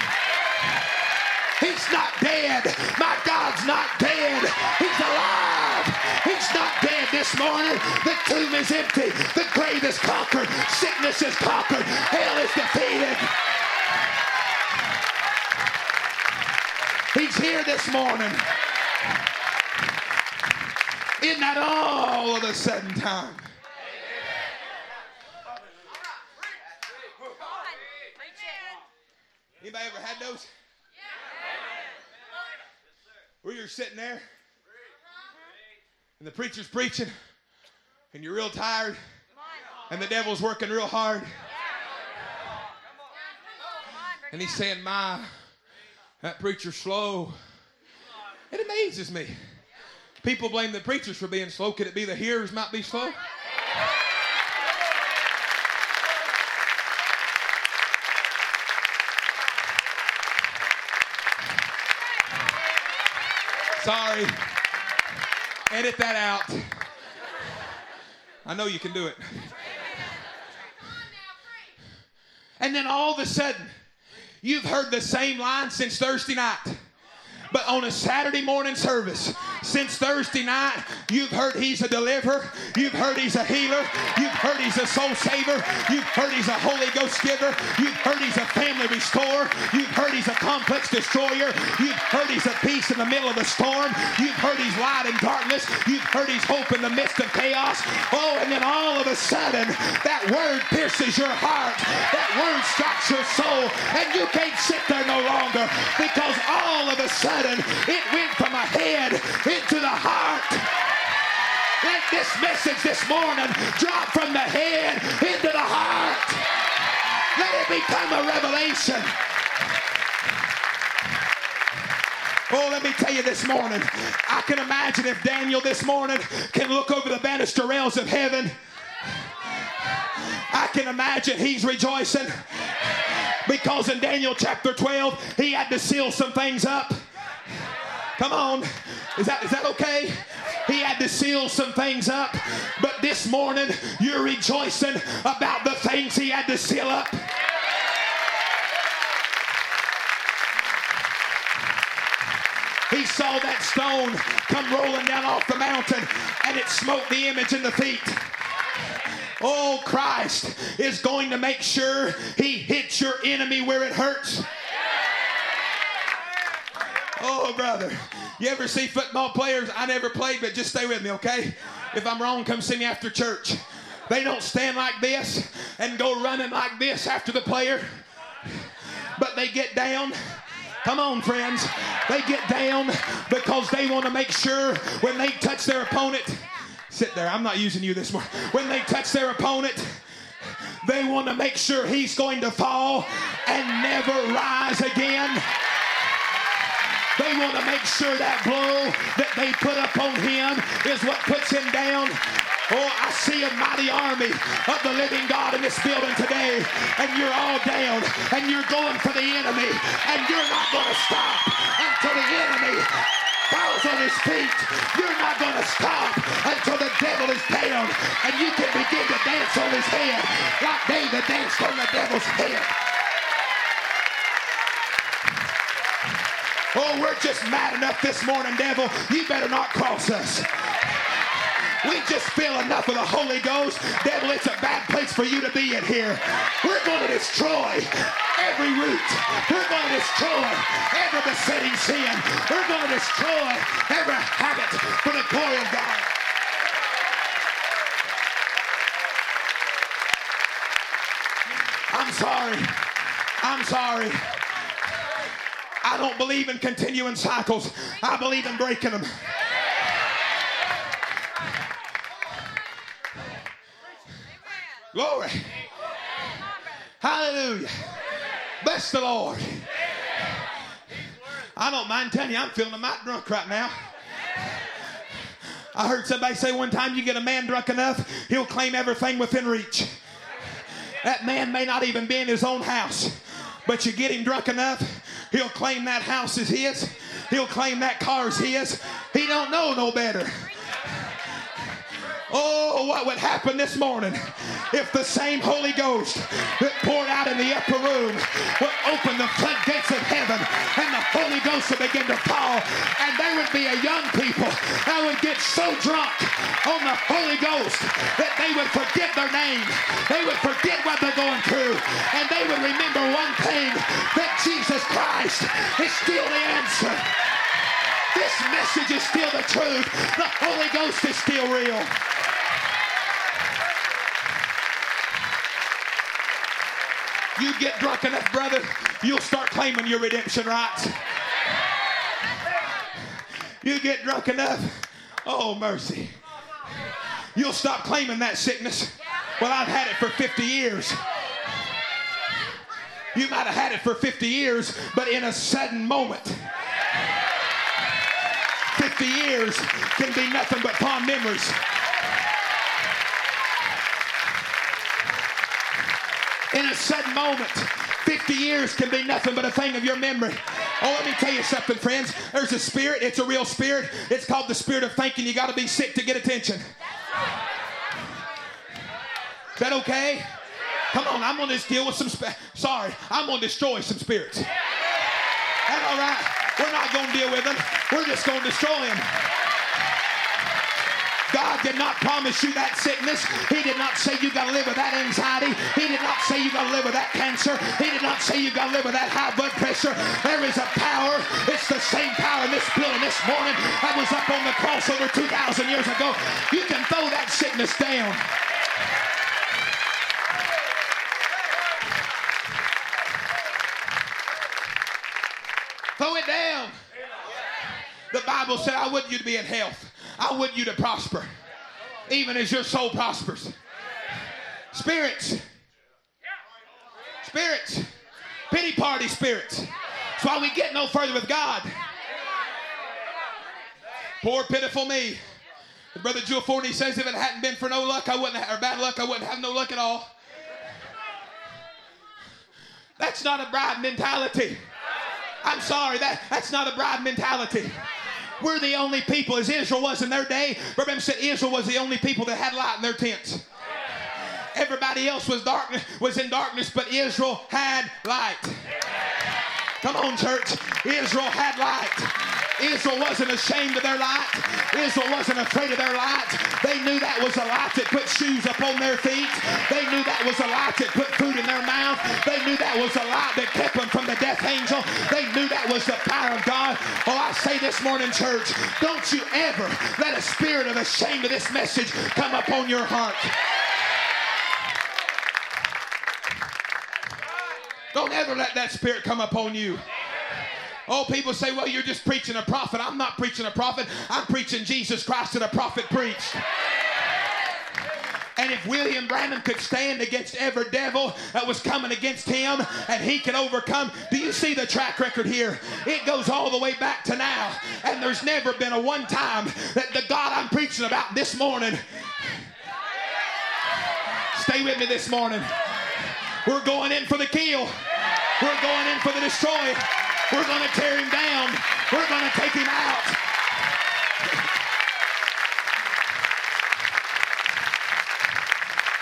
He's not dead. My God's not dead. He's alive. He's not dead this morning. The tomb is empty. The grave is conquered. Sickness is conquered. Hell is defeated. He's here this morning. Isn't that all of a sudden time? Anybody ever had those? Where you're sitting there and the preacher's preaching, and you're real tired, and the devil's working real hard. And he's saying, My, that preacher's slow. It amazes me. People blame the preachers for being slow. Could it be the hearers might be slow? Sorry. Edit that out. I know you can do it. And then all of a sudden, you've heard the same line since Thursday night. But on a Saturday morning service, since Thursday night, you've heard he's a deliverer. You've heard he's a healer. You've heard he's a soul saver. You've heard he's a Holy Ghost giver. You've heard he's a family restorer. You've heard he's a complex destroyer. You've heard he's a peace in the middle of the storm. You've heard he's light in darkness. You've heard he's hope in the midst of chaos. Oh, and then all of a sudden, that word pierces your heart. That word strikes your soul. And you can't sit there no longer because all of a sudden, sudden it went from a head into the heart. Let this message this morning drop from the head into the heart. Let it become a revelation. Oh, let me tell you this morning, I can imagine if Daniel this morning can look over the banister rails of heaven. I can imagine he's rejoicing because in Daniel chapter 12, he had to seal some things up. Come on. Is that, is that okay? He had to seal some things up, but this morning you're rejoicing about the things he had to seal up. He saw that stone come rolling down off the mountain and it smote the image in the feet. Oh, Christ is going to make sure he hits your enemy where it hurts. Oh, brother. You ever see football players? I never played, but just stay with me, okay? If I'm wrong, come see me after church. They don't stand like this and go running like this after the player, but they get down. Come on, friends. They get down because they want to make sure when they touch their opponent, sit there, I'm not using you this morning. When they touch their opponent, they want to make sure he's going to fall and never rise again. They want to make sure that blow that they put up on him is what puts him down. Oh, I see a mighty army of the living God in this building today, and you're all down, and you're going for the enemy, and you're not going to stop until the enemy falls on his feet. You're not going to stop until the devil is down, and you can begin to dance on his head like David danced on the devil's head. Oh, we're just mad enough this morning, devil. You better not cross us. We just feel enough of the Holy Ghost. Devil, it's a bad place for you to be in here. We're going to destroy every root. We're going to destroy every besetting sin. We're going to destroy every habit for the glory of God. I'm sorry. I'm sorry. I don't believe in continuing cycles. I believe in breaking them. Glory. Hallelujah. Bless the Lord. I don't mind telling you, I'm feeling a mite drunk right now. I heard somebody say one time you get a man drunk enough, he'll claim everything within reach. That man may not even be in his own house, but you get him drunk enough, he'll claim that house is his. He'll claim that car is his. He don't know no better. Oh, what would happen this morning if the same Holy Ghost that poured out in the upper room would open the floodgates of heaven and the Holy Ghost would begin to fall and there would be a young people that would get so drunk on the Holy Ghost that they would forget their name. They would forget what they're going through and they would remember one thing that Jesus Christ is still the answer. This message is still the truth. The Holy Ghost is still real. You get drunk enough, brother, you'll start claiming your redemption rights. You get drunk enough, oh mercy. You'll stop claiming that sickness. Well, I've had it for 50 years. You might have had it for 50 years, but in a sudden moment, 50 years can be nothing but fond memories. in a sudden moment. 50 years can be nothing but a thing of your memory. Oh, let me tell you something, friends. There's a spirit. It's a real spirit. It's called the spirit of thinking. You got to be sick to get attention. Is that okay? Come on, I'm to deal with some. Sp- Sorry, I'm to destroy some spirits. That's all right. We're not going to deal with them. We're just going to destroy them. God did not promise you that sickness. He did not say you got to live with that anxiety. He did not say you got to live with that cancer. He did not say you got to live with that high blood pressure. There is a power. It's the same power in this building this morning that was up on the cross over 2,000 years ago. You can throw that sickness down. Bible said, I want you to be in health. I want you to prosper, even as your soul prospers. Spirits. Spirits. Pity party spirits. That's why we get no further with God. Poor pitiful me. Brother Jewel Forney says if it hadn't been for no luck, I wouldn't have, or bad luck, I wouldn't have no luck at all. That's not a bride mentality. I'm sorry, that, that's not a bride mentality. We're the only people, as Israel was in their day. Remember, said Israel was the only people that had light in their tents. Everybody else was darkness, was in darkness, but Israel had light. Come on, church. Israel had light. Israel wasn't ashamed of their light. Israel wasn't afraid of their light. They knew that was a light that put shoes up on their feet. They knew that was a light that put food in their mouth. They knew that was a light that kept them from the death angel. They knew that was the power of God. Oh, I say this morning, church, don't you ever let a spirit of ashamed of this message come upon your heart. Don't ever let that spirit come upon you. Oh, people say, well, you're just preaching a prophet. I'm not preaching a prophet. I'm preaching Jesus Christ that a prophet preached. And if William Branham could stand against every devil that was coming against him and he can overcome, do you see the track record here? It goes all the way back to now. And there's never been a one time that the God I'm preaching about this morning Stay with me this morning. We're going in for the kill. We're going in for the destroy. We're going to tear him down. We're going to take him out.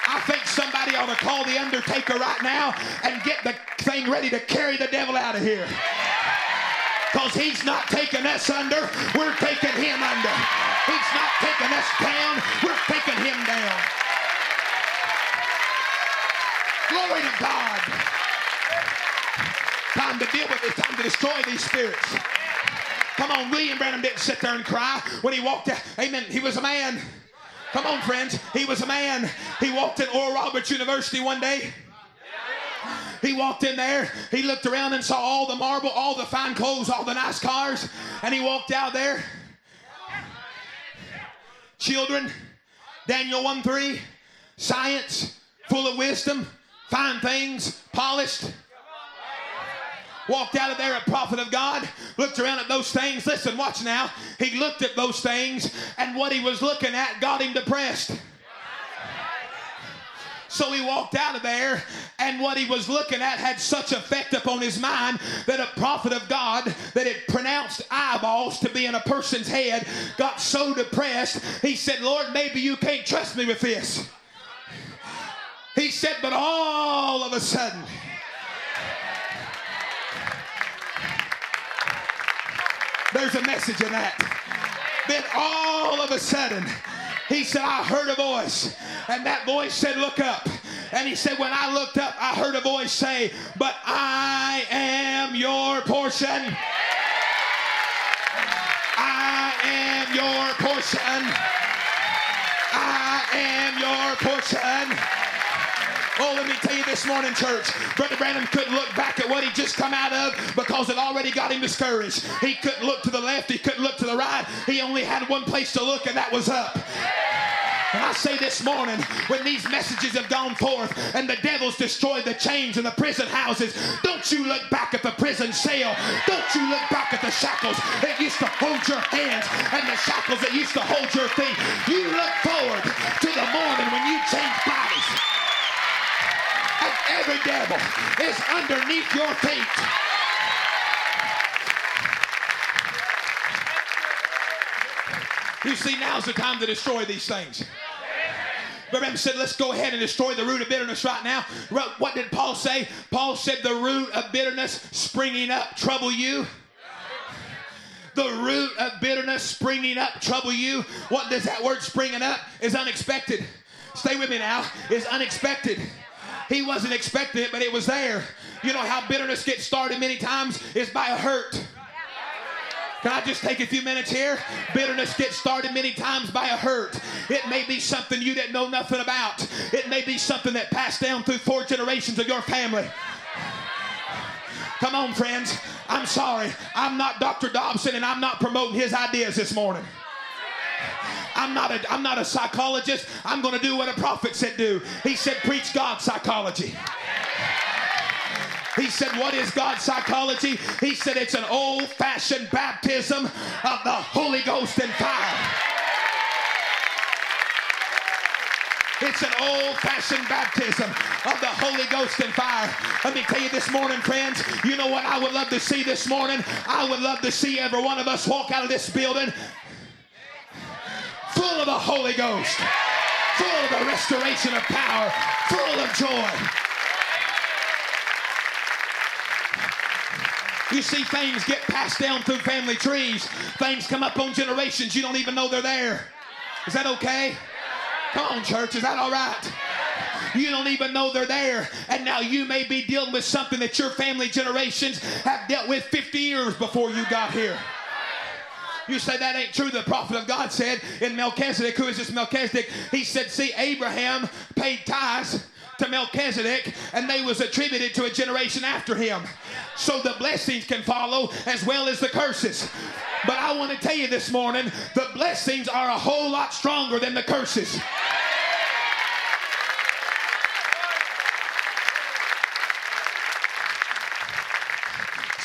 I think somebody ought to call the undertaker right now and get the thing ready to carry the devil out of here. Because he's not taking us under, we're taking him under. He's not taking us down, we're taking him down. Glory to God. Time to deal with it, time to destroy these spirits. Come on, William Branham didn't sit there and cry when he walked out. Amen. He was a man. Come on, friends. He was a man. He walked in Oral Roberts University one day. He walked in there. He looked around and saw all the marble, all the fine clothes, all the nice cars. And he walked out there. Children, Daniel 1 3, science, full of wisdom, fine things, polished. Walked out of there a prophet of God, looked around at those things. Listen, watch now. He looked at those things, and what he was looking at got him depressed. So he walked out of there, and what he was looking at had such effect upon his mind that a prophet of God that had pronounced eyeballs to be in a person's head got so depressed, he said, Lord, maybe you can't trust me with this. He said, but all of a sudden, There's a message in that. Then all of a sudden, he said, I heard a voice. And that voice said, Look up. And he said, When I looked up, I heard a voice say, But I am your portion. I am your portion. I am your portion. Oh, let me tell you this morning, church, Brother Branham couldn't look back at what he just come out of because it already got him discouraged. He couldn't look to the left, he couldn't look to the right. He only had one place to look, and that was up. And I say this morning, when these messages have gone forth and the devil's destroyed the chains in the prison houses, don't you look back at the prison cell. Don't you look back at the shackles that used to hold your hands and the shackles that used to hold your feet. You look forward to the morning when you change every devil is underneath your feet. You see, now's the time to destroy these things. Remember, said, let's go ahead and destroy the root of bitterness right now. What did Paul say? Paul said, the root of bitterness springing up trouble you. The root of bitterness springing up trouble you. What does that word springing up? Is unexpected. Stay with me now. Is unexpected. He wasn't expecting it, but it was there. You know how bitterness gets started many times is by a hurt. Can I just take a few minutes here? Bitterness gets started many times by a hurt. It may be something you didn't know nothing about. It may be something that passed down through four generations of your family. Come on, friends. I'm sorry. I'm not Dr. Dobson and I'm not promoting his ideas this morning. I'm not a, I'm not a psychologist. I'm going to do what a prophet said do. He said, preach God's psychology. He said, What is God's psychology? He said, It's an old fashioned baptism of the Holy Ghost and fire. It's an old fashioned baptism of the Holy Ghost and fire. Let me tell you this morning, friends, you know what I would love to see this morning? I would love to see every one of us walk out of this building full of the Holy Ghost, full of the restoration of power, full of joy. You see, things get passed down through family trees. Things come up on generations you don't even know they're there. Is that okay? Come on, church. Is that all right? You don't even know they're there. And now you may be dealing with something that your family generations have dealt with 50 years before you got here. You say that ain't true. The prophet of God said in Melchizedek, who is this Melchizedek? He said, see, Abraham paid tithes to Melchizedek and they was attributed to a generation after him. So the blessings can follow as well as the curses. But I want to tell you this morning, the blessings are a whole lot stronger than the curses.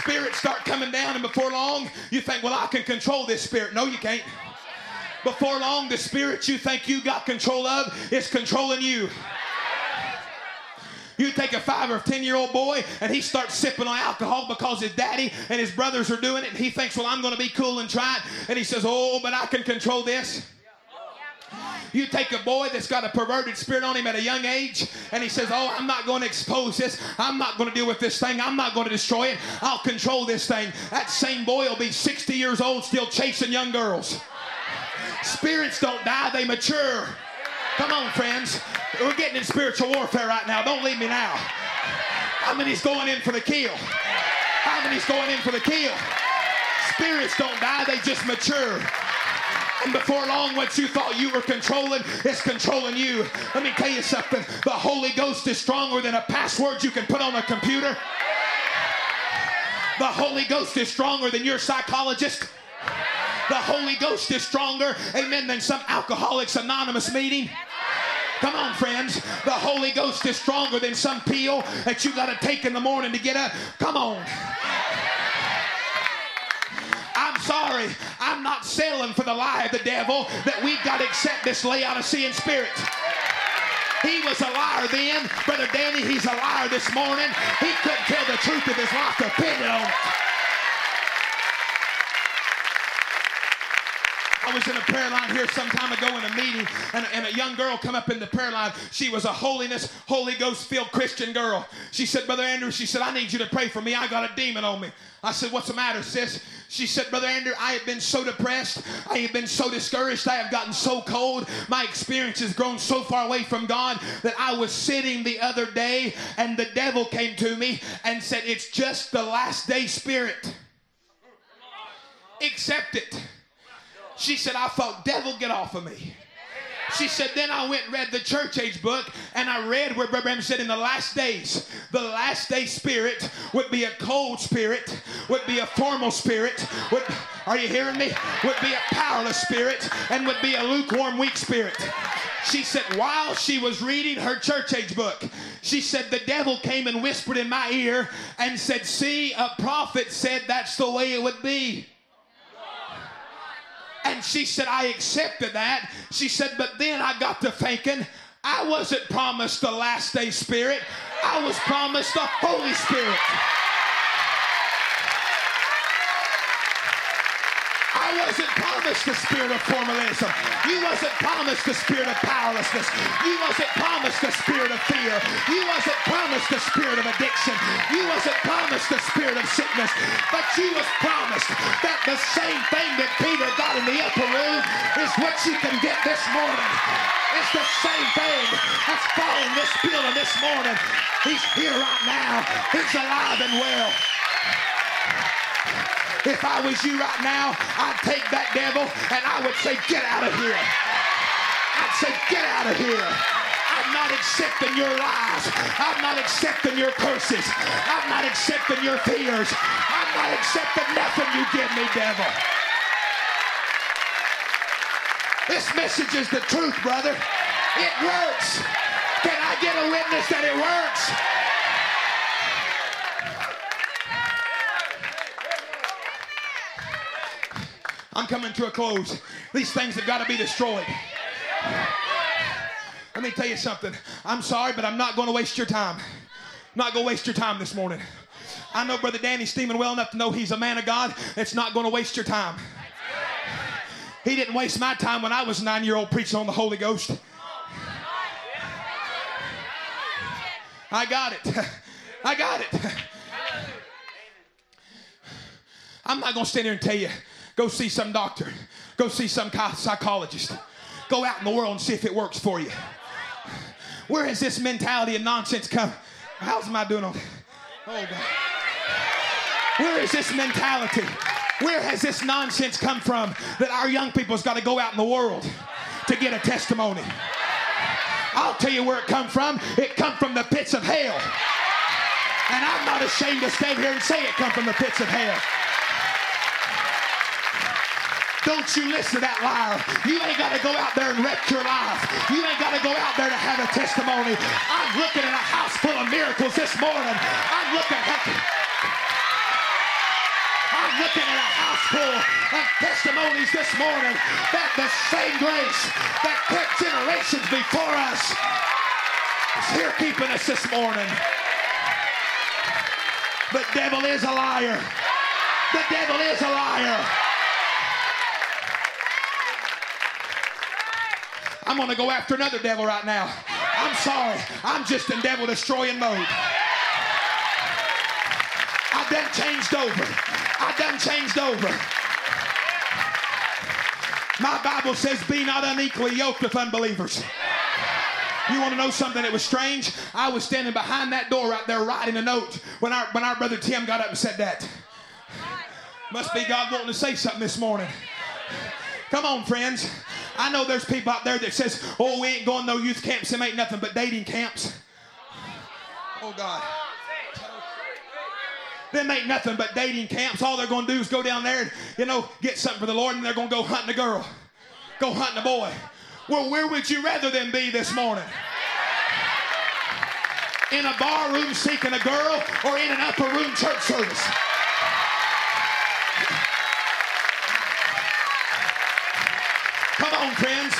Spirits start coming down, and before long, you think, well, I can control this spirit. No, you can't. Before long, the spirit you think you got control of is controlling you. You take a five or ten year old boy and he starts sipping on alcohol because his daddy and his brothers are doing it, and he thinks, well, I'm going to be cool and try it. And he says, oh, but I can control this. You take a boy that's got a perverted spirit on him at a young age, and he says, Oh, I'm not going to expose this. I'm not going to deal with this thing. I'm not going to destroy it. I'll control this thing. That same boy will be 60 years old still chasing young girls. Spirits don't die, they mature. Come on, friends. We're getting in spiritual warfare right now. Don't leave me now. How many's going in for the kill? How many's going in for the kill? Spirits don't die, they just mature. And before long, what you thought you were controlling is controlling you. Let me tell you something the Holy Ghost is stronger than a password you can put on a computer. The Holy Ghost is stronger than your psychologist. The Holy Ghost is stronger, amen, than some Alcoholics Anonymous meeting. Come on, friends. The Holy Ghost is stronger than some pill that you got to take in the morning to get up. Come on. I'm sorry. I'm not selling for the lie of the devil that we've got to accept this Laodicean spirit. He was a liar then. Brother Danny, he's a liar this morning. He couldn't tell the truth of his life depended on it. I was in a prayer line here some time ago in a meeting, and, and a young girl come up in the prayer line. She was a holiness, Holy Ghost filled Christian girl. She said, Brother Andrew, she said, I need you to pray for me. I got a demon on me. I said, What's the matter, sis? She said, Brother Andrew, I have been so depressed. I have been so discouraged. I have gotten so cold. My experience has grown so far away from God that I was sitting the other day and the devil came to me and said, It's just the last day spirit. Accept it. She said, I thought, devil, get off of me. She said, then I went and read the church age book, and I read where Brother said in the last days, the last day spirit would be a cold spirit, would be a formal spirit, would, are you hearing me? Would be a powerless spirit, and would be a lukewarm, weak spirit. She said, while she was reading her church age book, she said, the devil came and whispered in my ear and said, See, a prophet said that's the way it would be. And she said, I accepted that. She said, but then I got to thinking, I wasn't promised the last day spirit, I was promised the Holy Spirit. I wasn't promised the spirit of formalism. You wasn't promised the spirit of powerlessness. You wasn't promised the spirit of fear. You wasn't promised the spirit of addiction. You wasn't promised the spirit of sickness. But you was promised that the same thing that Peter got in the upper room is what you can get this morning. It's the same thing that's falling this building this morning. He's here right now. He's alive and well. If I was you right now, I'd take that devil and I would say, Get out of here. I'd say, Get out of here. I'm not accepting your lies. I'm not accepting your curses. I'm not accepting your fears. I'm not accepting nothing you give me, devil. This message is the truth, brother. It works. Can I get a witness that it works? I'm coming to a close. These things have got to be destroyed. Let me tell you something. I'm sorry, but I'm not going to waste your time. I'm not going to waste your time this morning. I know Brother Danny Steeman well enough to know he's a man of God. It's not going to waste your time. He didn't waste my time when I was a nine year old preaching on the Holy Ghost. I got it. I got it. I'm not going to stand here and tell you Go see some doctor. Go see some psychologist. Go out in the world and see if it works for you. Where has this mentality and nonsense come? How's I doing on? Oh God. Where is this mentality? Where has this nonsense come from that our young people's got to go out in the world to get a testimony? I'll tell you where it come from. It come from the pits of hell. And I'm not ashamed to stand here and say it come from the pits of hell. Don't you listen to that liar. You ain't got to go out there and wreck your life. You ain't got to go out there to have a testimony. I'm looking at a house full of miracles this morning. I'm looking at I'm looking at a house full of testimonies this morning that the same grace that kept generations before us is here keeping us this morning. But devil is a liar. The devil is a liar. I'm going to go after another devil right now. I'm sorry. I'm just in devil destroying mode. I done changed over. I done changed over. My Bible says, be not unequally yoked with unbelievers. You want to know something that was strange? I was standing behind that door right there writing a note when our, when our brother Tim got up and said that. Must be God wanting to say something this morning. Come on, friends. I know there's people out there that says, oh, we ain't going no youth camps. Them ain't nothing but dating camps. Oh, God. Them ain't nothing but dating camps. All they're going to do is go down there and, you know, get something for the Lord, and they're going to go hunting a girl, go hunting a boy. Well, where would you rather them be this morning? In a bar room seeking a girl or in an upper room church service? Come on, friends.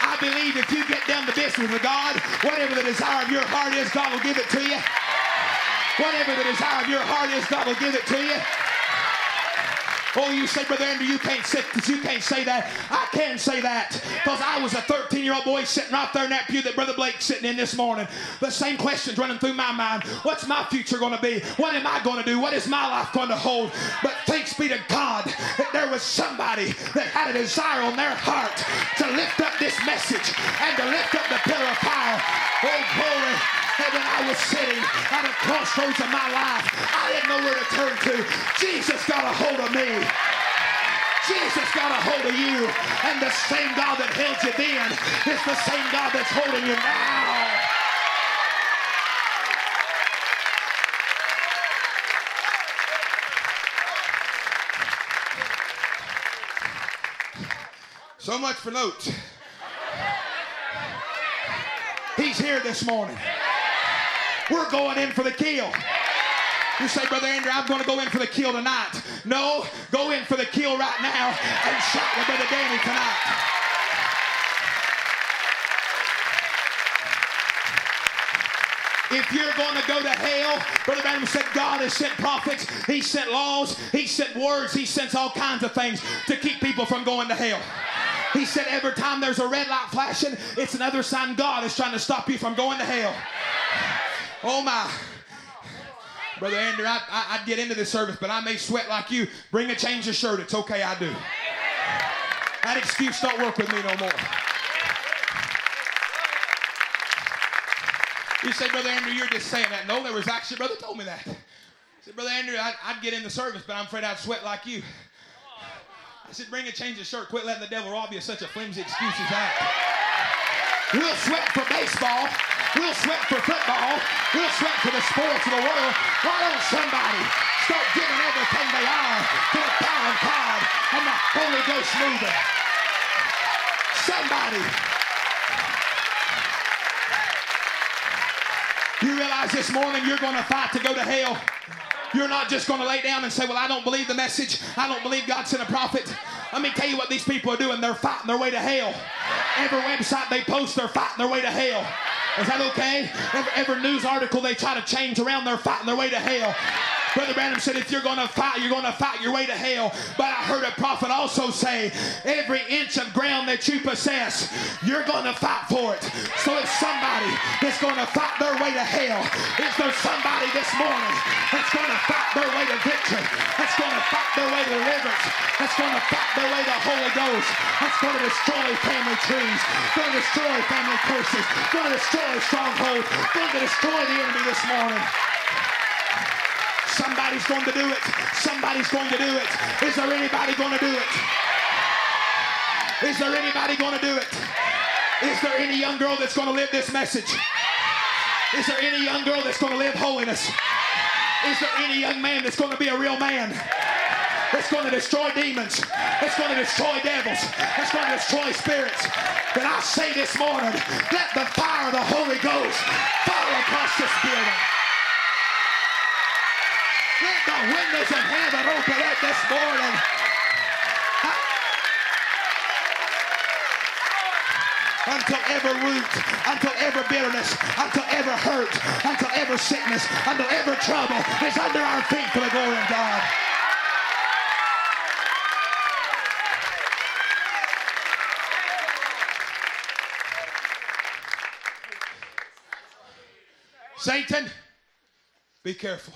I believe if you get down to business with God, whatever the desire of your heart is, God will give it to you. Whatever the desire of your heart is, God will give it to you. Oh, you say, Brother Andrew, you can't sit, because you can't say that. I can say that because I was a 13 year old boy sitting right there in that pew that Brother Blake's sitting in this morning. The same questions running through my mind. What's my future going to be? What am I going to do? What is my life going to hold? But thanks be to God that there was somebody that had a desire on their heart to lift up this message and to lift up the pillar of fire. Oh, glory. When I was sitting at a crossroads of my life, I didn't know where to turn to. Jesus got a hold of me. Jesus got a hold of you. And the same God that held you then is the same God that's holding you now. So much for notes. He's here this morning. We're going in for the kill. You say, Brother Andrew, I'm going to go in for the kill tonight. No, go in for the kill right now and shout with Brother Danny tonight. If you're going to go to hell, Brother Branham said God has sent prophets, He sent laws, He sent words, He sends all kinds of things to keep people from going to hell. He said every time there's a red light flashing, it's another sign God is trying to stop you from going to hell. Oh my. Brother Andrew, I, I, would get into this service, but I may sweat like you. Bring a change of shirt. It's okay, I do. That excuse don't work with me no more. You say, Brother Andrew, you're just saying that. No, there was actually, Brother told me that. I said, Brother Andrew, I'd, I'd get in the service, but I'm afraid I'd sweat like you. I said, bring a change of shirt. Quit letting the devil rob you. of Such a flimsy excuse as that. We'll sweat for baseball. We'll sweat for football. We'll sweat for the sports of the world. Why don't somebody start giving everything they are to the power of God and the Holy Ghost moving? Somebody. You realize this morning you're going to fight to go to hell. You're not just going to lay down and say, Well, I don't believe the message. I don't believe God sent a prophet. Let me tell you what these people are doing. They're fighting their way to hell. Every website they post, they're fighting their way to hell. Is that okay? Every, every news article they try to change around, they're fighting their way to hell. Brother Branham said, if you're going to fight, you're going to fight your way to hell. But I heard a prophet also say, every inch of ground that you possess, you're going to fight for it. So if somebody that's going to fight their way to hell, is there somebody this morning that's going to fight their way to victory, that's going to fight their way to deliverance, that's going to fight their way to Holy Ghost, that's going to destroy family trees, going to destroy family curses, going to destroy strongholds, going to destroy the enemy this morning. Somebody's going to do it. Somebody's going to do it. Is there anybody going to do it? Is there anybody going to do it? Is there any young girl that's going to live this message? Is there any young girl that's going to live holiness? Is there any young man that's going to be a real man? That's going to destroy demons. That's going to destroy devils. That's going to destroy spirits. Then I say this morning, let the fire of the Holy Ghost fall across this building. Let the windows of heaven open up this morning. Until every root, until every bitterness, until every hurt, until every sickness, until every trouble is under our feet for the glory of God. Satan, be careful.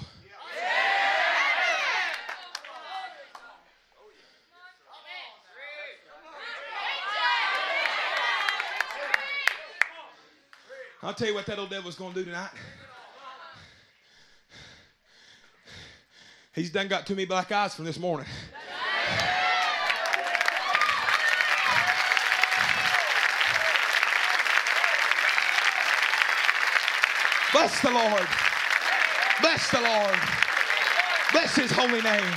I'll tell you what that old devil's going to do tonight. He's done got too many black eyes from this morning. Bless the Lord. Bless the Lord. Bless his holy name.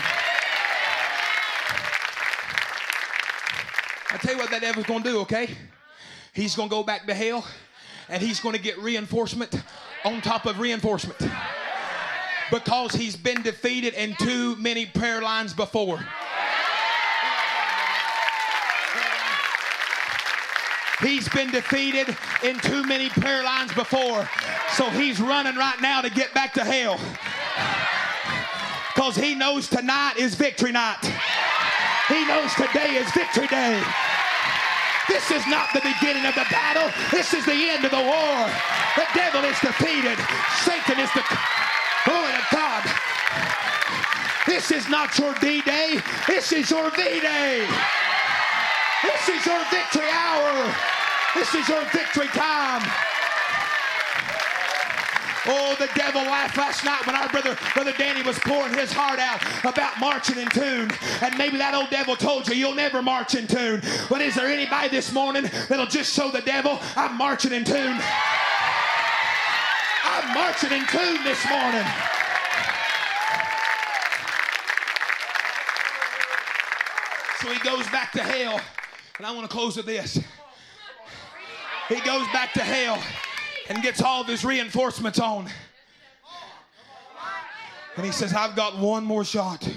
I tell you what that devil's going to do, okay? He's going to go back to hell and he's going to get reinforcement on top of reinforcement because he's been defeated in too many prayer lines before. He's been defeated in too many prayer lines before. So he's running right now to get back to hell. Because he knows tonight is victory night. He knows today is victory day. This is not the beginning of the battle. This is the end of the war. The devil is defeated. Satan is the glory of God. This is not your D-Day. This is your V-Day. This is your victory hour. This is your victory time. Oh, the devil laughed last night when our brother, brother Danny was pouring his heart out about marching in tune. And maybe that old devil told you you'll never march in tune. But is there anybody this morning that'll just show the devil I'm marching in tune? I'm marching in tune this morning. So he goes back to hell. And I want to close with this. He goes back to hell and gets all of his reinforcements on. And he says, I've got one more shot.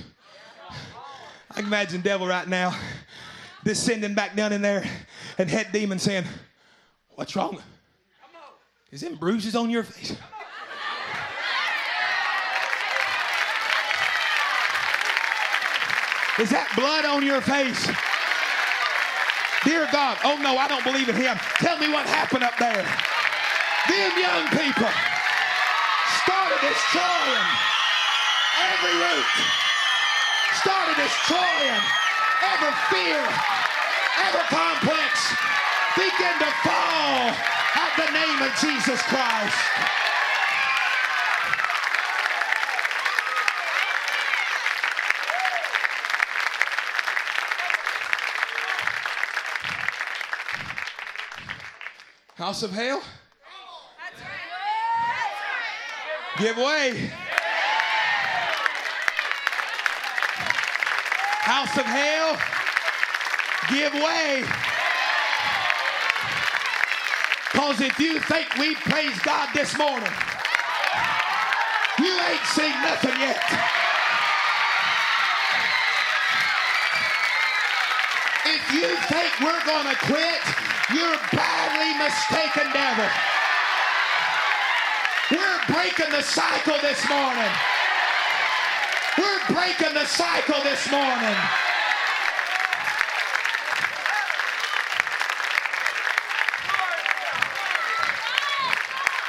I can imagine devil right now descending back down in there and head demon saying, What's wrong? Is them bruises on your face? Is that blood on your face? Dear God, oh no, I don't believe in him. Tell me what happened up there. Them young people. Started destroying every root, started destroying every fear, every complex, begin to fall at the name of Jesus Christ. House of hell? Give way. House of hell, give way. Because if you think we praise God this morning, you ain't seen nothing yet. If you think we're going to quit, you're badly mistaken, devil. We're breaking the cycle this morning. We're breaking the cycle this morning.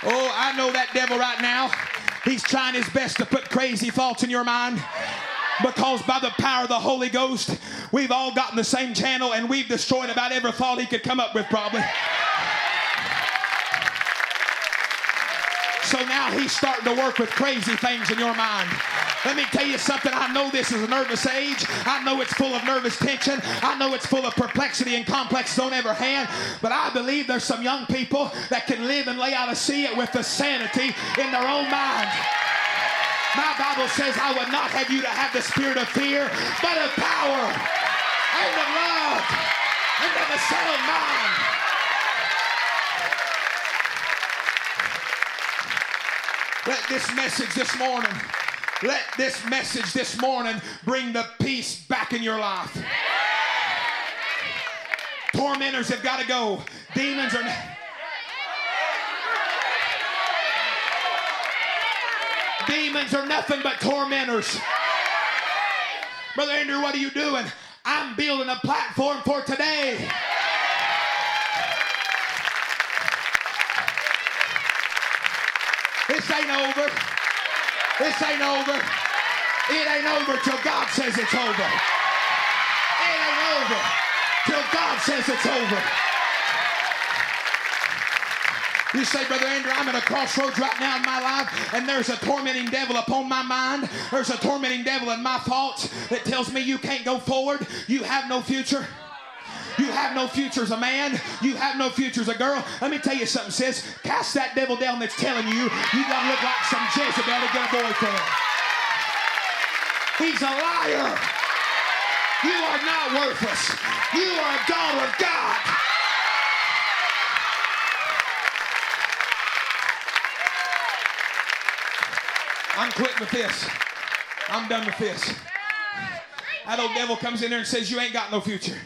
Oh, I know that devil right now. He's trying his best to put crazy thoughts in your mind because by the power of the Holy Ghost, we've all gotten the same channel and we've destroyed about every thought he could come up with, probably. He's starting to work with crazy things in your mind. Let me tell you something. I know this is a nervous age. I know it's full of nervous tension. I know it's full of perplexity and complexes on every hand. But I believe there's some young people that can live and lay out a it with the sanity in their own mind. My Bible says, I would not have you to have the spirit of fear, but of power and of love and of a sound mind. Let this message this morning, let this message this morning bring the peace back in your life. Tormentors have got to go. Demons are. Demons are nothing but tormentors. Brother Andrew, what are you doing? I'm building a platform for today. This ain't over. This ain't over. It ain't over till God says it's over. It ain't over till God says it's over. You say, Brother Andrew, I'm at a crossroads right now in my life, and there's a tormenting devil upon my mind. There's a tormenting devil in my thoughts that tells me you can't go forward. You have no future. You have no future as a man. You have no future as a girl. Let me tell you something, sis. Cast that devil down that's telling you you gotta look like some Jezebel to get a boyfriend. He's a liar. You are not worthless. You are a daughter of God. I'm quitting with this. I'm done with this. That old devil comes in there and says, You ain't got no future.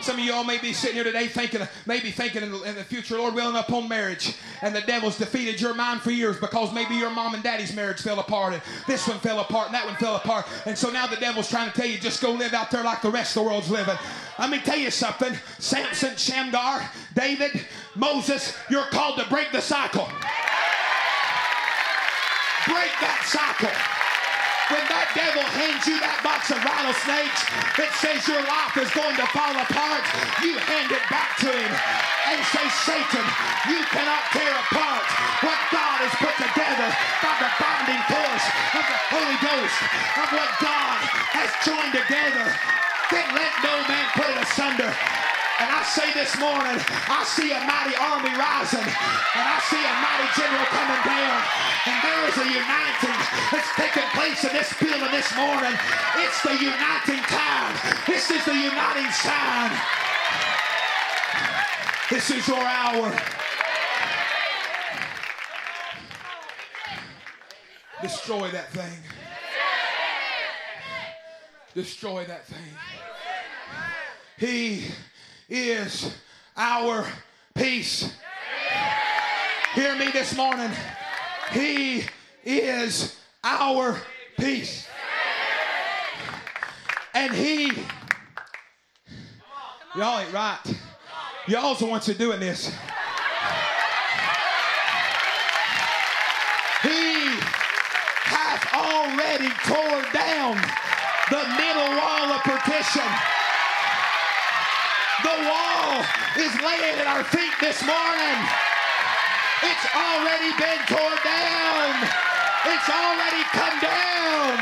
Some of y'all may be sitting here today thinking, maybe thinking in the, in the, future, Lord willing, upon marriage. And the devil's defeated your mind for years because maybe your mom and daddy's marriage fell apart and this one fell apart and that one fell apart. And so now the devil's trying to tell you, just go live out there like the rest of the world's living. Let me tell you something. Samson, Shamgar, David, Moses, you're called to break the cycle. Break that cycle. When that devil hands you that box of rattlesnakes that says your life is going to fall apart, you hand it back to him and say, Satan, you cannot tear apart what God has put together by the binding force of the Holy Ghost, of what God has joined together. Then let no man put it asunder. And I say this morning, I see a mighty army rising, and I see a mighty general coming down, and there is a uniting that's taking place in this building this morning. It's the uniting time. This is the uniting sign. This is your hour. Destroy that thing. Destroy that thing. He is our peace. Hear me this morning. He is our peace. And he, y'all ain't right. Y'all's the ones who doing this. He hath already tore down the middle wall of partition. The wall is laying at our feet this morning. It's already been torn down. It's already come down.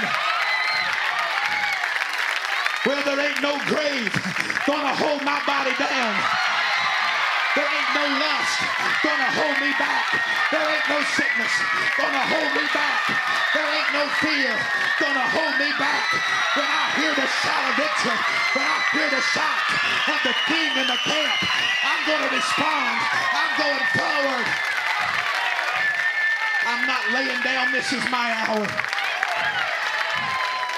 Well, there ain't no grave gonna hold my body down. There ain't no lust gonna hold me back. There ain't no sickness gonna hold me back. There ain't no fear gonna hold me back. When I hear the shout of victory, when I hear the shout of the king in the camp, I'm gonna respond. I'm going forward. I'm not laying down. This is my hour.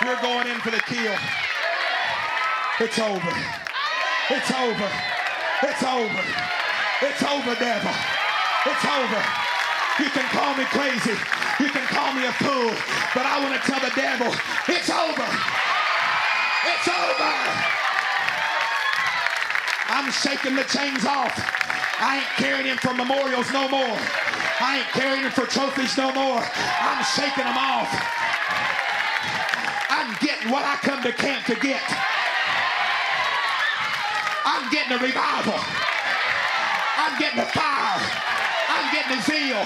We're going in for the kill. It's over. It's over. It's over. It's over, devil. It's over. You can call me crazy. You can call me a fool. But I want to tell the devil, it's over. It's over. I'm shaking the chains off. I ain't carrying him for memorials no more. I ain't carrying him for trophies no more. I'm shaking them off. I'm getting what I come to camp to get. I'm getting a revival. I'm getting the fire. I'm getting the zeal.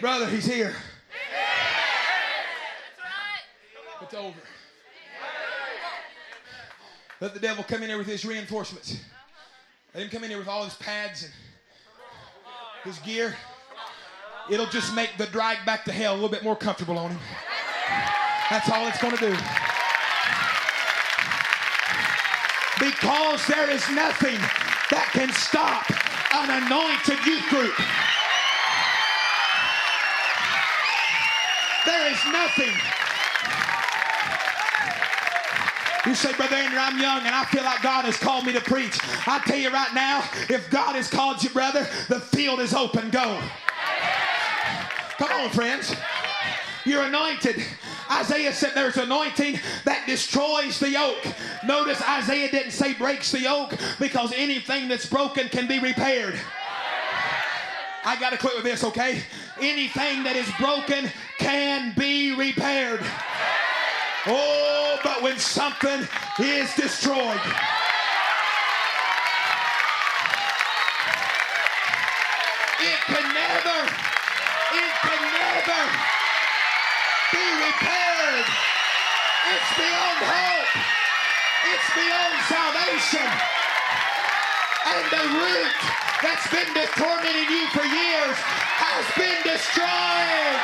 Brother, he's here. It's over. Let the devil come in here with his reinforcements. Let him come in here with all his pads and his gear. It'll just make the drag back to hell a little bit more comfortable on him. That's all it's going to do. Because there is nothing that can stop an anointed youth group. There is nothing. You say, Brother Andrew, I'm young and I feel like God has called me to preach. I tell you right now, if God has called you, brother, the field is open. Go. Come on, friends. You're anointed. Isaiah said there's anointing that destroys the yoke. Notice Isaiah didn't say breaks the yoke because anything that's broken can be repaired. I got to quit with this, okay? Anything that is broken can be repaired. Oh, but when something is destroyed, And the root that's been tormenting you for years has been destroyed.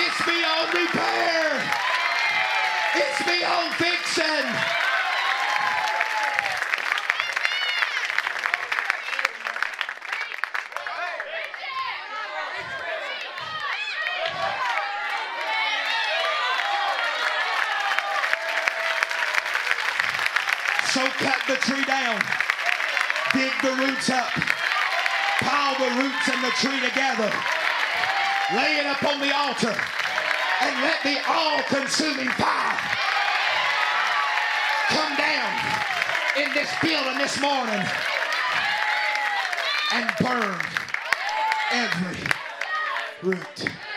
It's beyond repair. It's beyond fiction. So cut the tree down, dig the roots up, pile the roots and the tree together, lay it up on the altar, and let the all-consuming fire come down in this building this morning and burn every root.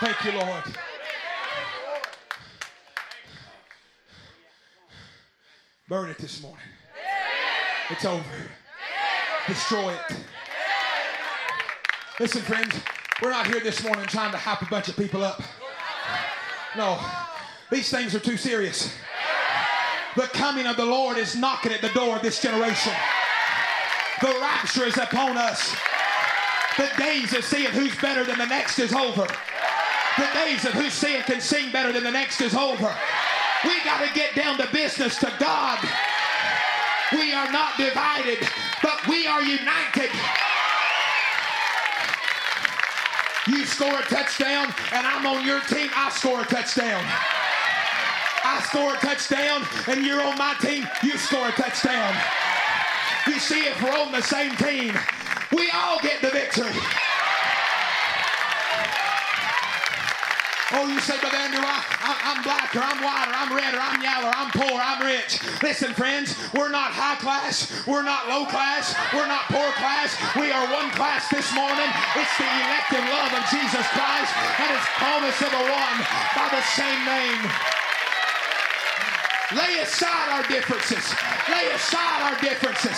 Thank you, Lord. Burn it this morning. It's over. Destroy it. Listen, friends, we're not here this morning trying to hype a bunch of people up. No, these things are too serious. The coming of the Lord is knocking at the door of this generation. The rapture is upon us. The days of seeing who's better than the next is over. The days of who sing can sing better than the next is over. We got to get down to business to God. We are not divided, but we are united. You score a touchdown, and I'm on your team, I score a touchdown. I score a touchdown, and you're on my team, you score a touchdown. You see, if we're on the same team, we all get the victory. Oh, you say, Brother Andrew, I, am black or I'm white or I'm red or I'm yellow or I'm poor, I'm rich. Listen, friends, we're not high class, we're not low class, we're not poor class. We are one class this morning. It's the elective love of Jesus Christ and His promise of a one by the same name. Lay aside our differences. Lay aside our differences.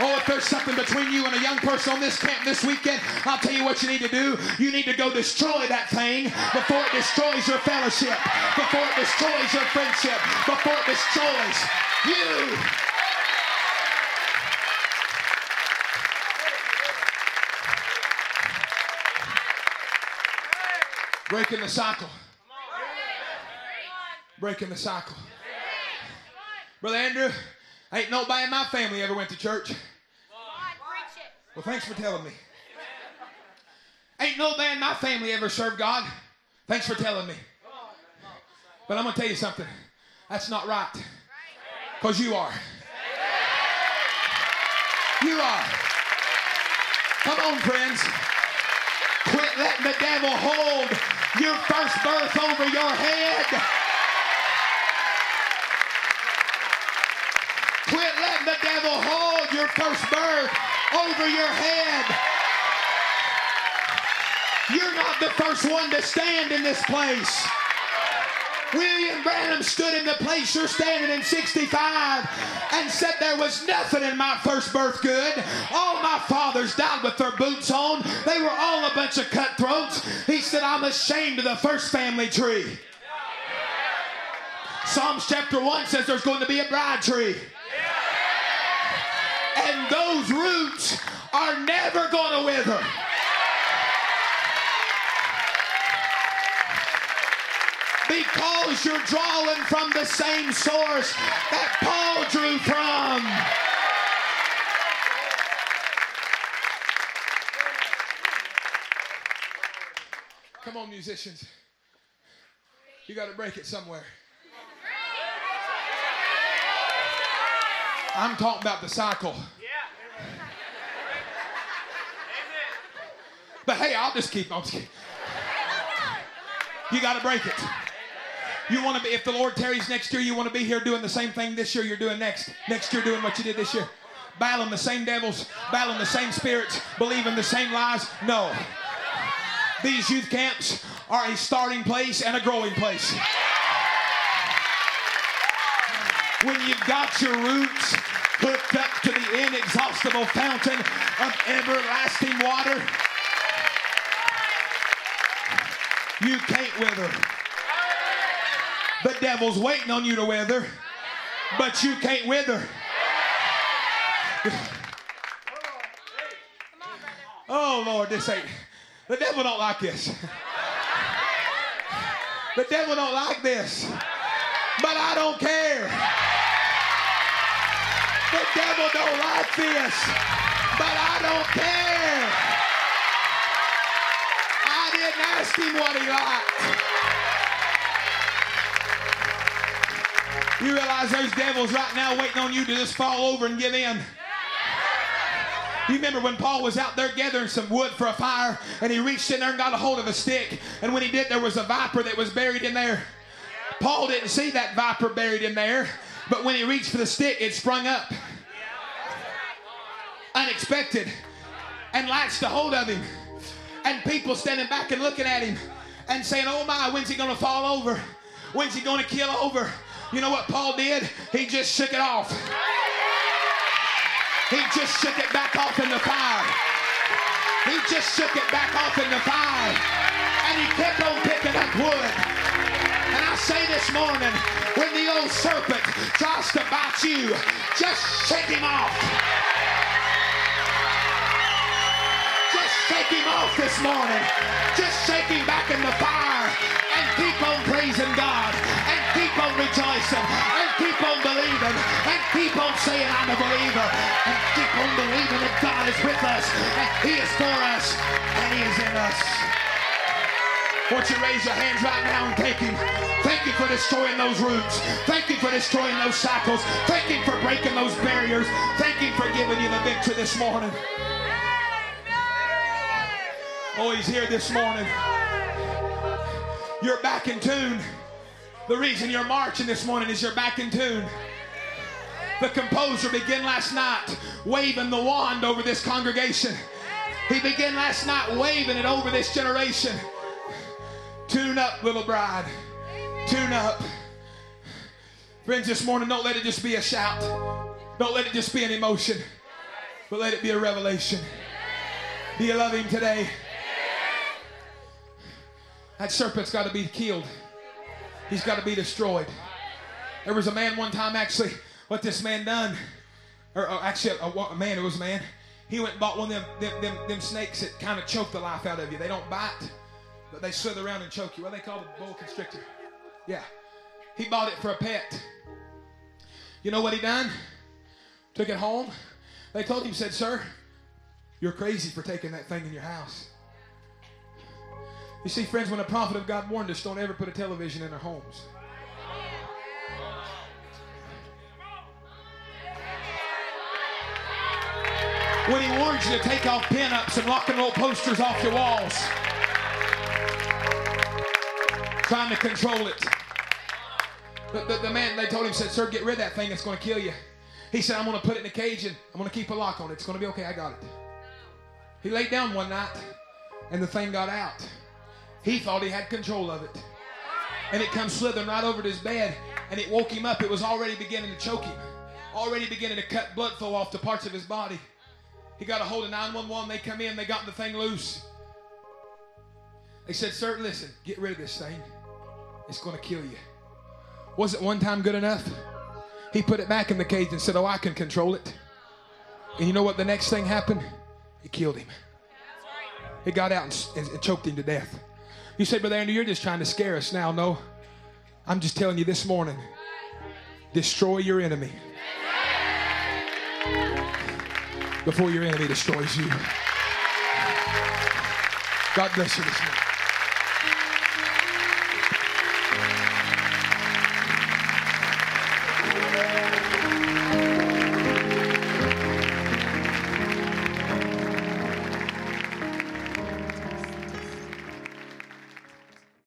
Oh, if there's something between you and a young person on this camp this weekend, I'll tell you what you need to do. You need to go destroy that thing before it destroys your fellowship, before it destroys your friendship, before it destroys you. Breaking the cycle. Breaking the cycle. Brother Andrew, Ain't nobody in my family ever went to church. Well, thanks for telling me. Ain't nobody in my family ever served God. Thanks for telling me. But I'm going to tell you something. That's not right. Because you are. You are. Come on, friends. Quit letting the devil hold your first birth over your head. Quit letting the devil first birth over your head. You're not the first one to stand in this place. William Branham stood in the place you're standing in 65 and said there was nothing in my first birth good. All my fathers died with their boots on. They were all a bunch of cutthroats. He said, I'm ashamed of the first family tree. Psalms chapter 1 says there's going to be a bride tree and those roots are never going to wither. Because you're drawing from the same source that Paul drew from. Come on, musicians. You got to break it somewhere. I'm talking about the cycle. But hey, I'll just keep on. You got to break it. You want to be, if the Lord tarries next year, you want to be here doing the same thing this year you're doing next. Next year, doing what you did this year. Battling the same devils, battling the same spirits, believing the same lies. No. These youth camps are a starting place and a growing place. When you've got your roots hooked up to the inexhaustible fountain of everlasting water, you can't wither. The devil's waiting on you to wither, but you can't wither. Oh Lord, this ain't. The devil don't like this. The devil don't like this. But I don't care. The devil don't like this. But I don't care. I didn't ask him what he liked. You realize there's devils right now waiting on you to just fall over and give in. You remember when Paul was out there gathering some wood for a fire and he reached in there and got a hold of a stick. And when he did, there was a viper that was buried in there. Paul didn't see that viper buried in there, but when he reached for the stick, it sprung up. Unexpected. And latched a hold of him. And people standing back and looking at him and saying, Oh my, when's he going to fall over? When's he going to kill over? You know what Paul did? He just shook it off. He just shook it back off in the fire. He just shook it back off in the fire. And he kept on picking up wood. And I say this morning, when the old serpent tries to bite you, just shake him off. Shake him off this morning. Just shake him back in the fire and keep on praising God and keep on rejoicing and keep on believing and keep on saying I'm a believer and keep on believing that God is with us and He is for us and He is in us. Won't you raise your hands right now and thank Him? Thank you for destroying those roots. Thank you for destroying those shackles. Thank you for breaking those barriers. Thank you for giving you the victory this morning. Oh, He's here this morning. You're back in tune. The reason you're marching this morning is you're back in tune. The composer began last night waving the wand over this congregation. He began last night waving it over this generation. Tune up, little bride. Tune up. Friends, this morning, don't let it just be a shout. Don't let it just be an emotion, but let it be a revelation. Do you love him today? That serpent's got to be killed. He's got to be destroyed. There was a man one time, actually, what this man done, or, or actually, a, a, man, it was a man. He went and bought one of them, them, them, them snakes that kind of choke the life out of you. They don't bite, but they slither around and choke you. What they call the boa constrictor? Yeah. He bought it for a pet. You know what he done? Took it home. They told him, said, Sir, you're crazy for taking that thing in your house. You see, friends, when a prophet of God warned us, don't ever put a television in our homes. When he warns you to take off pinups and rock and roll posters off your walls, trying to control it. The, the, the, man, they told him, said, Sir, get rid of that thing, it's going to kill you. He said, I'm going to put it in a cage and I'm going to keep a lock on it. It's going to be okay, I got it. He laid down one night and the thing got out. He thought he had control of it. And it comes slithering right over to his bed and it woke him up. It was already beginning to choke him, already beginning to cut blood flow off to parts of his body. He got a hold of 911. They come in, they got the thing loose. They said, Sir, listen, get rid of this thing. It's going to kill you. Was it one time good enough? He put it back in the cage and said, Oh, I can control it. And you know what the next thing happened? It killed him. It got out and, and choked him to death. You say, Brother Andrew, you're just trying to scare us now. No, I'm just telling you this morning destroy your enemy before your enemy destroys you. God bless you this morning.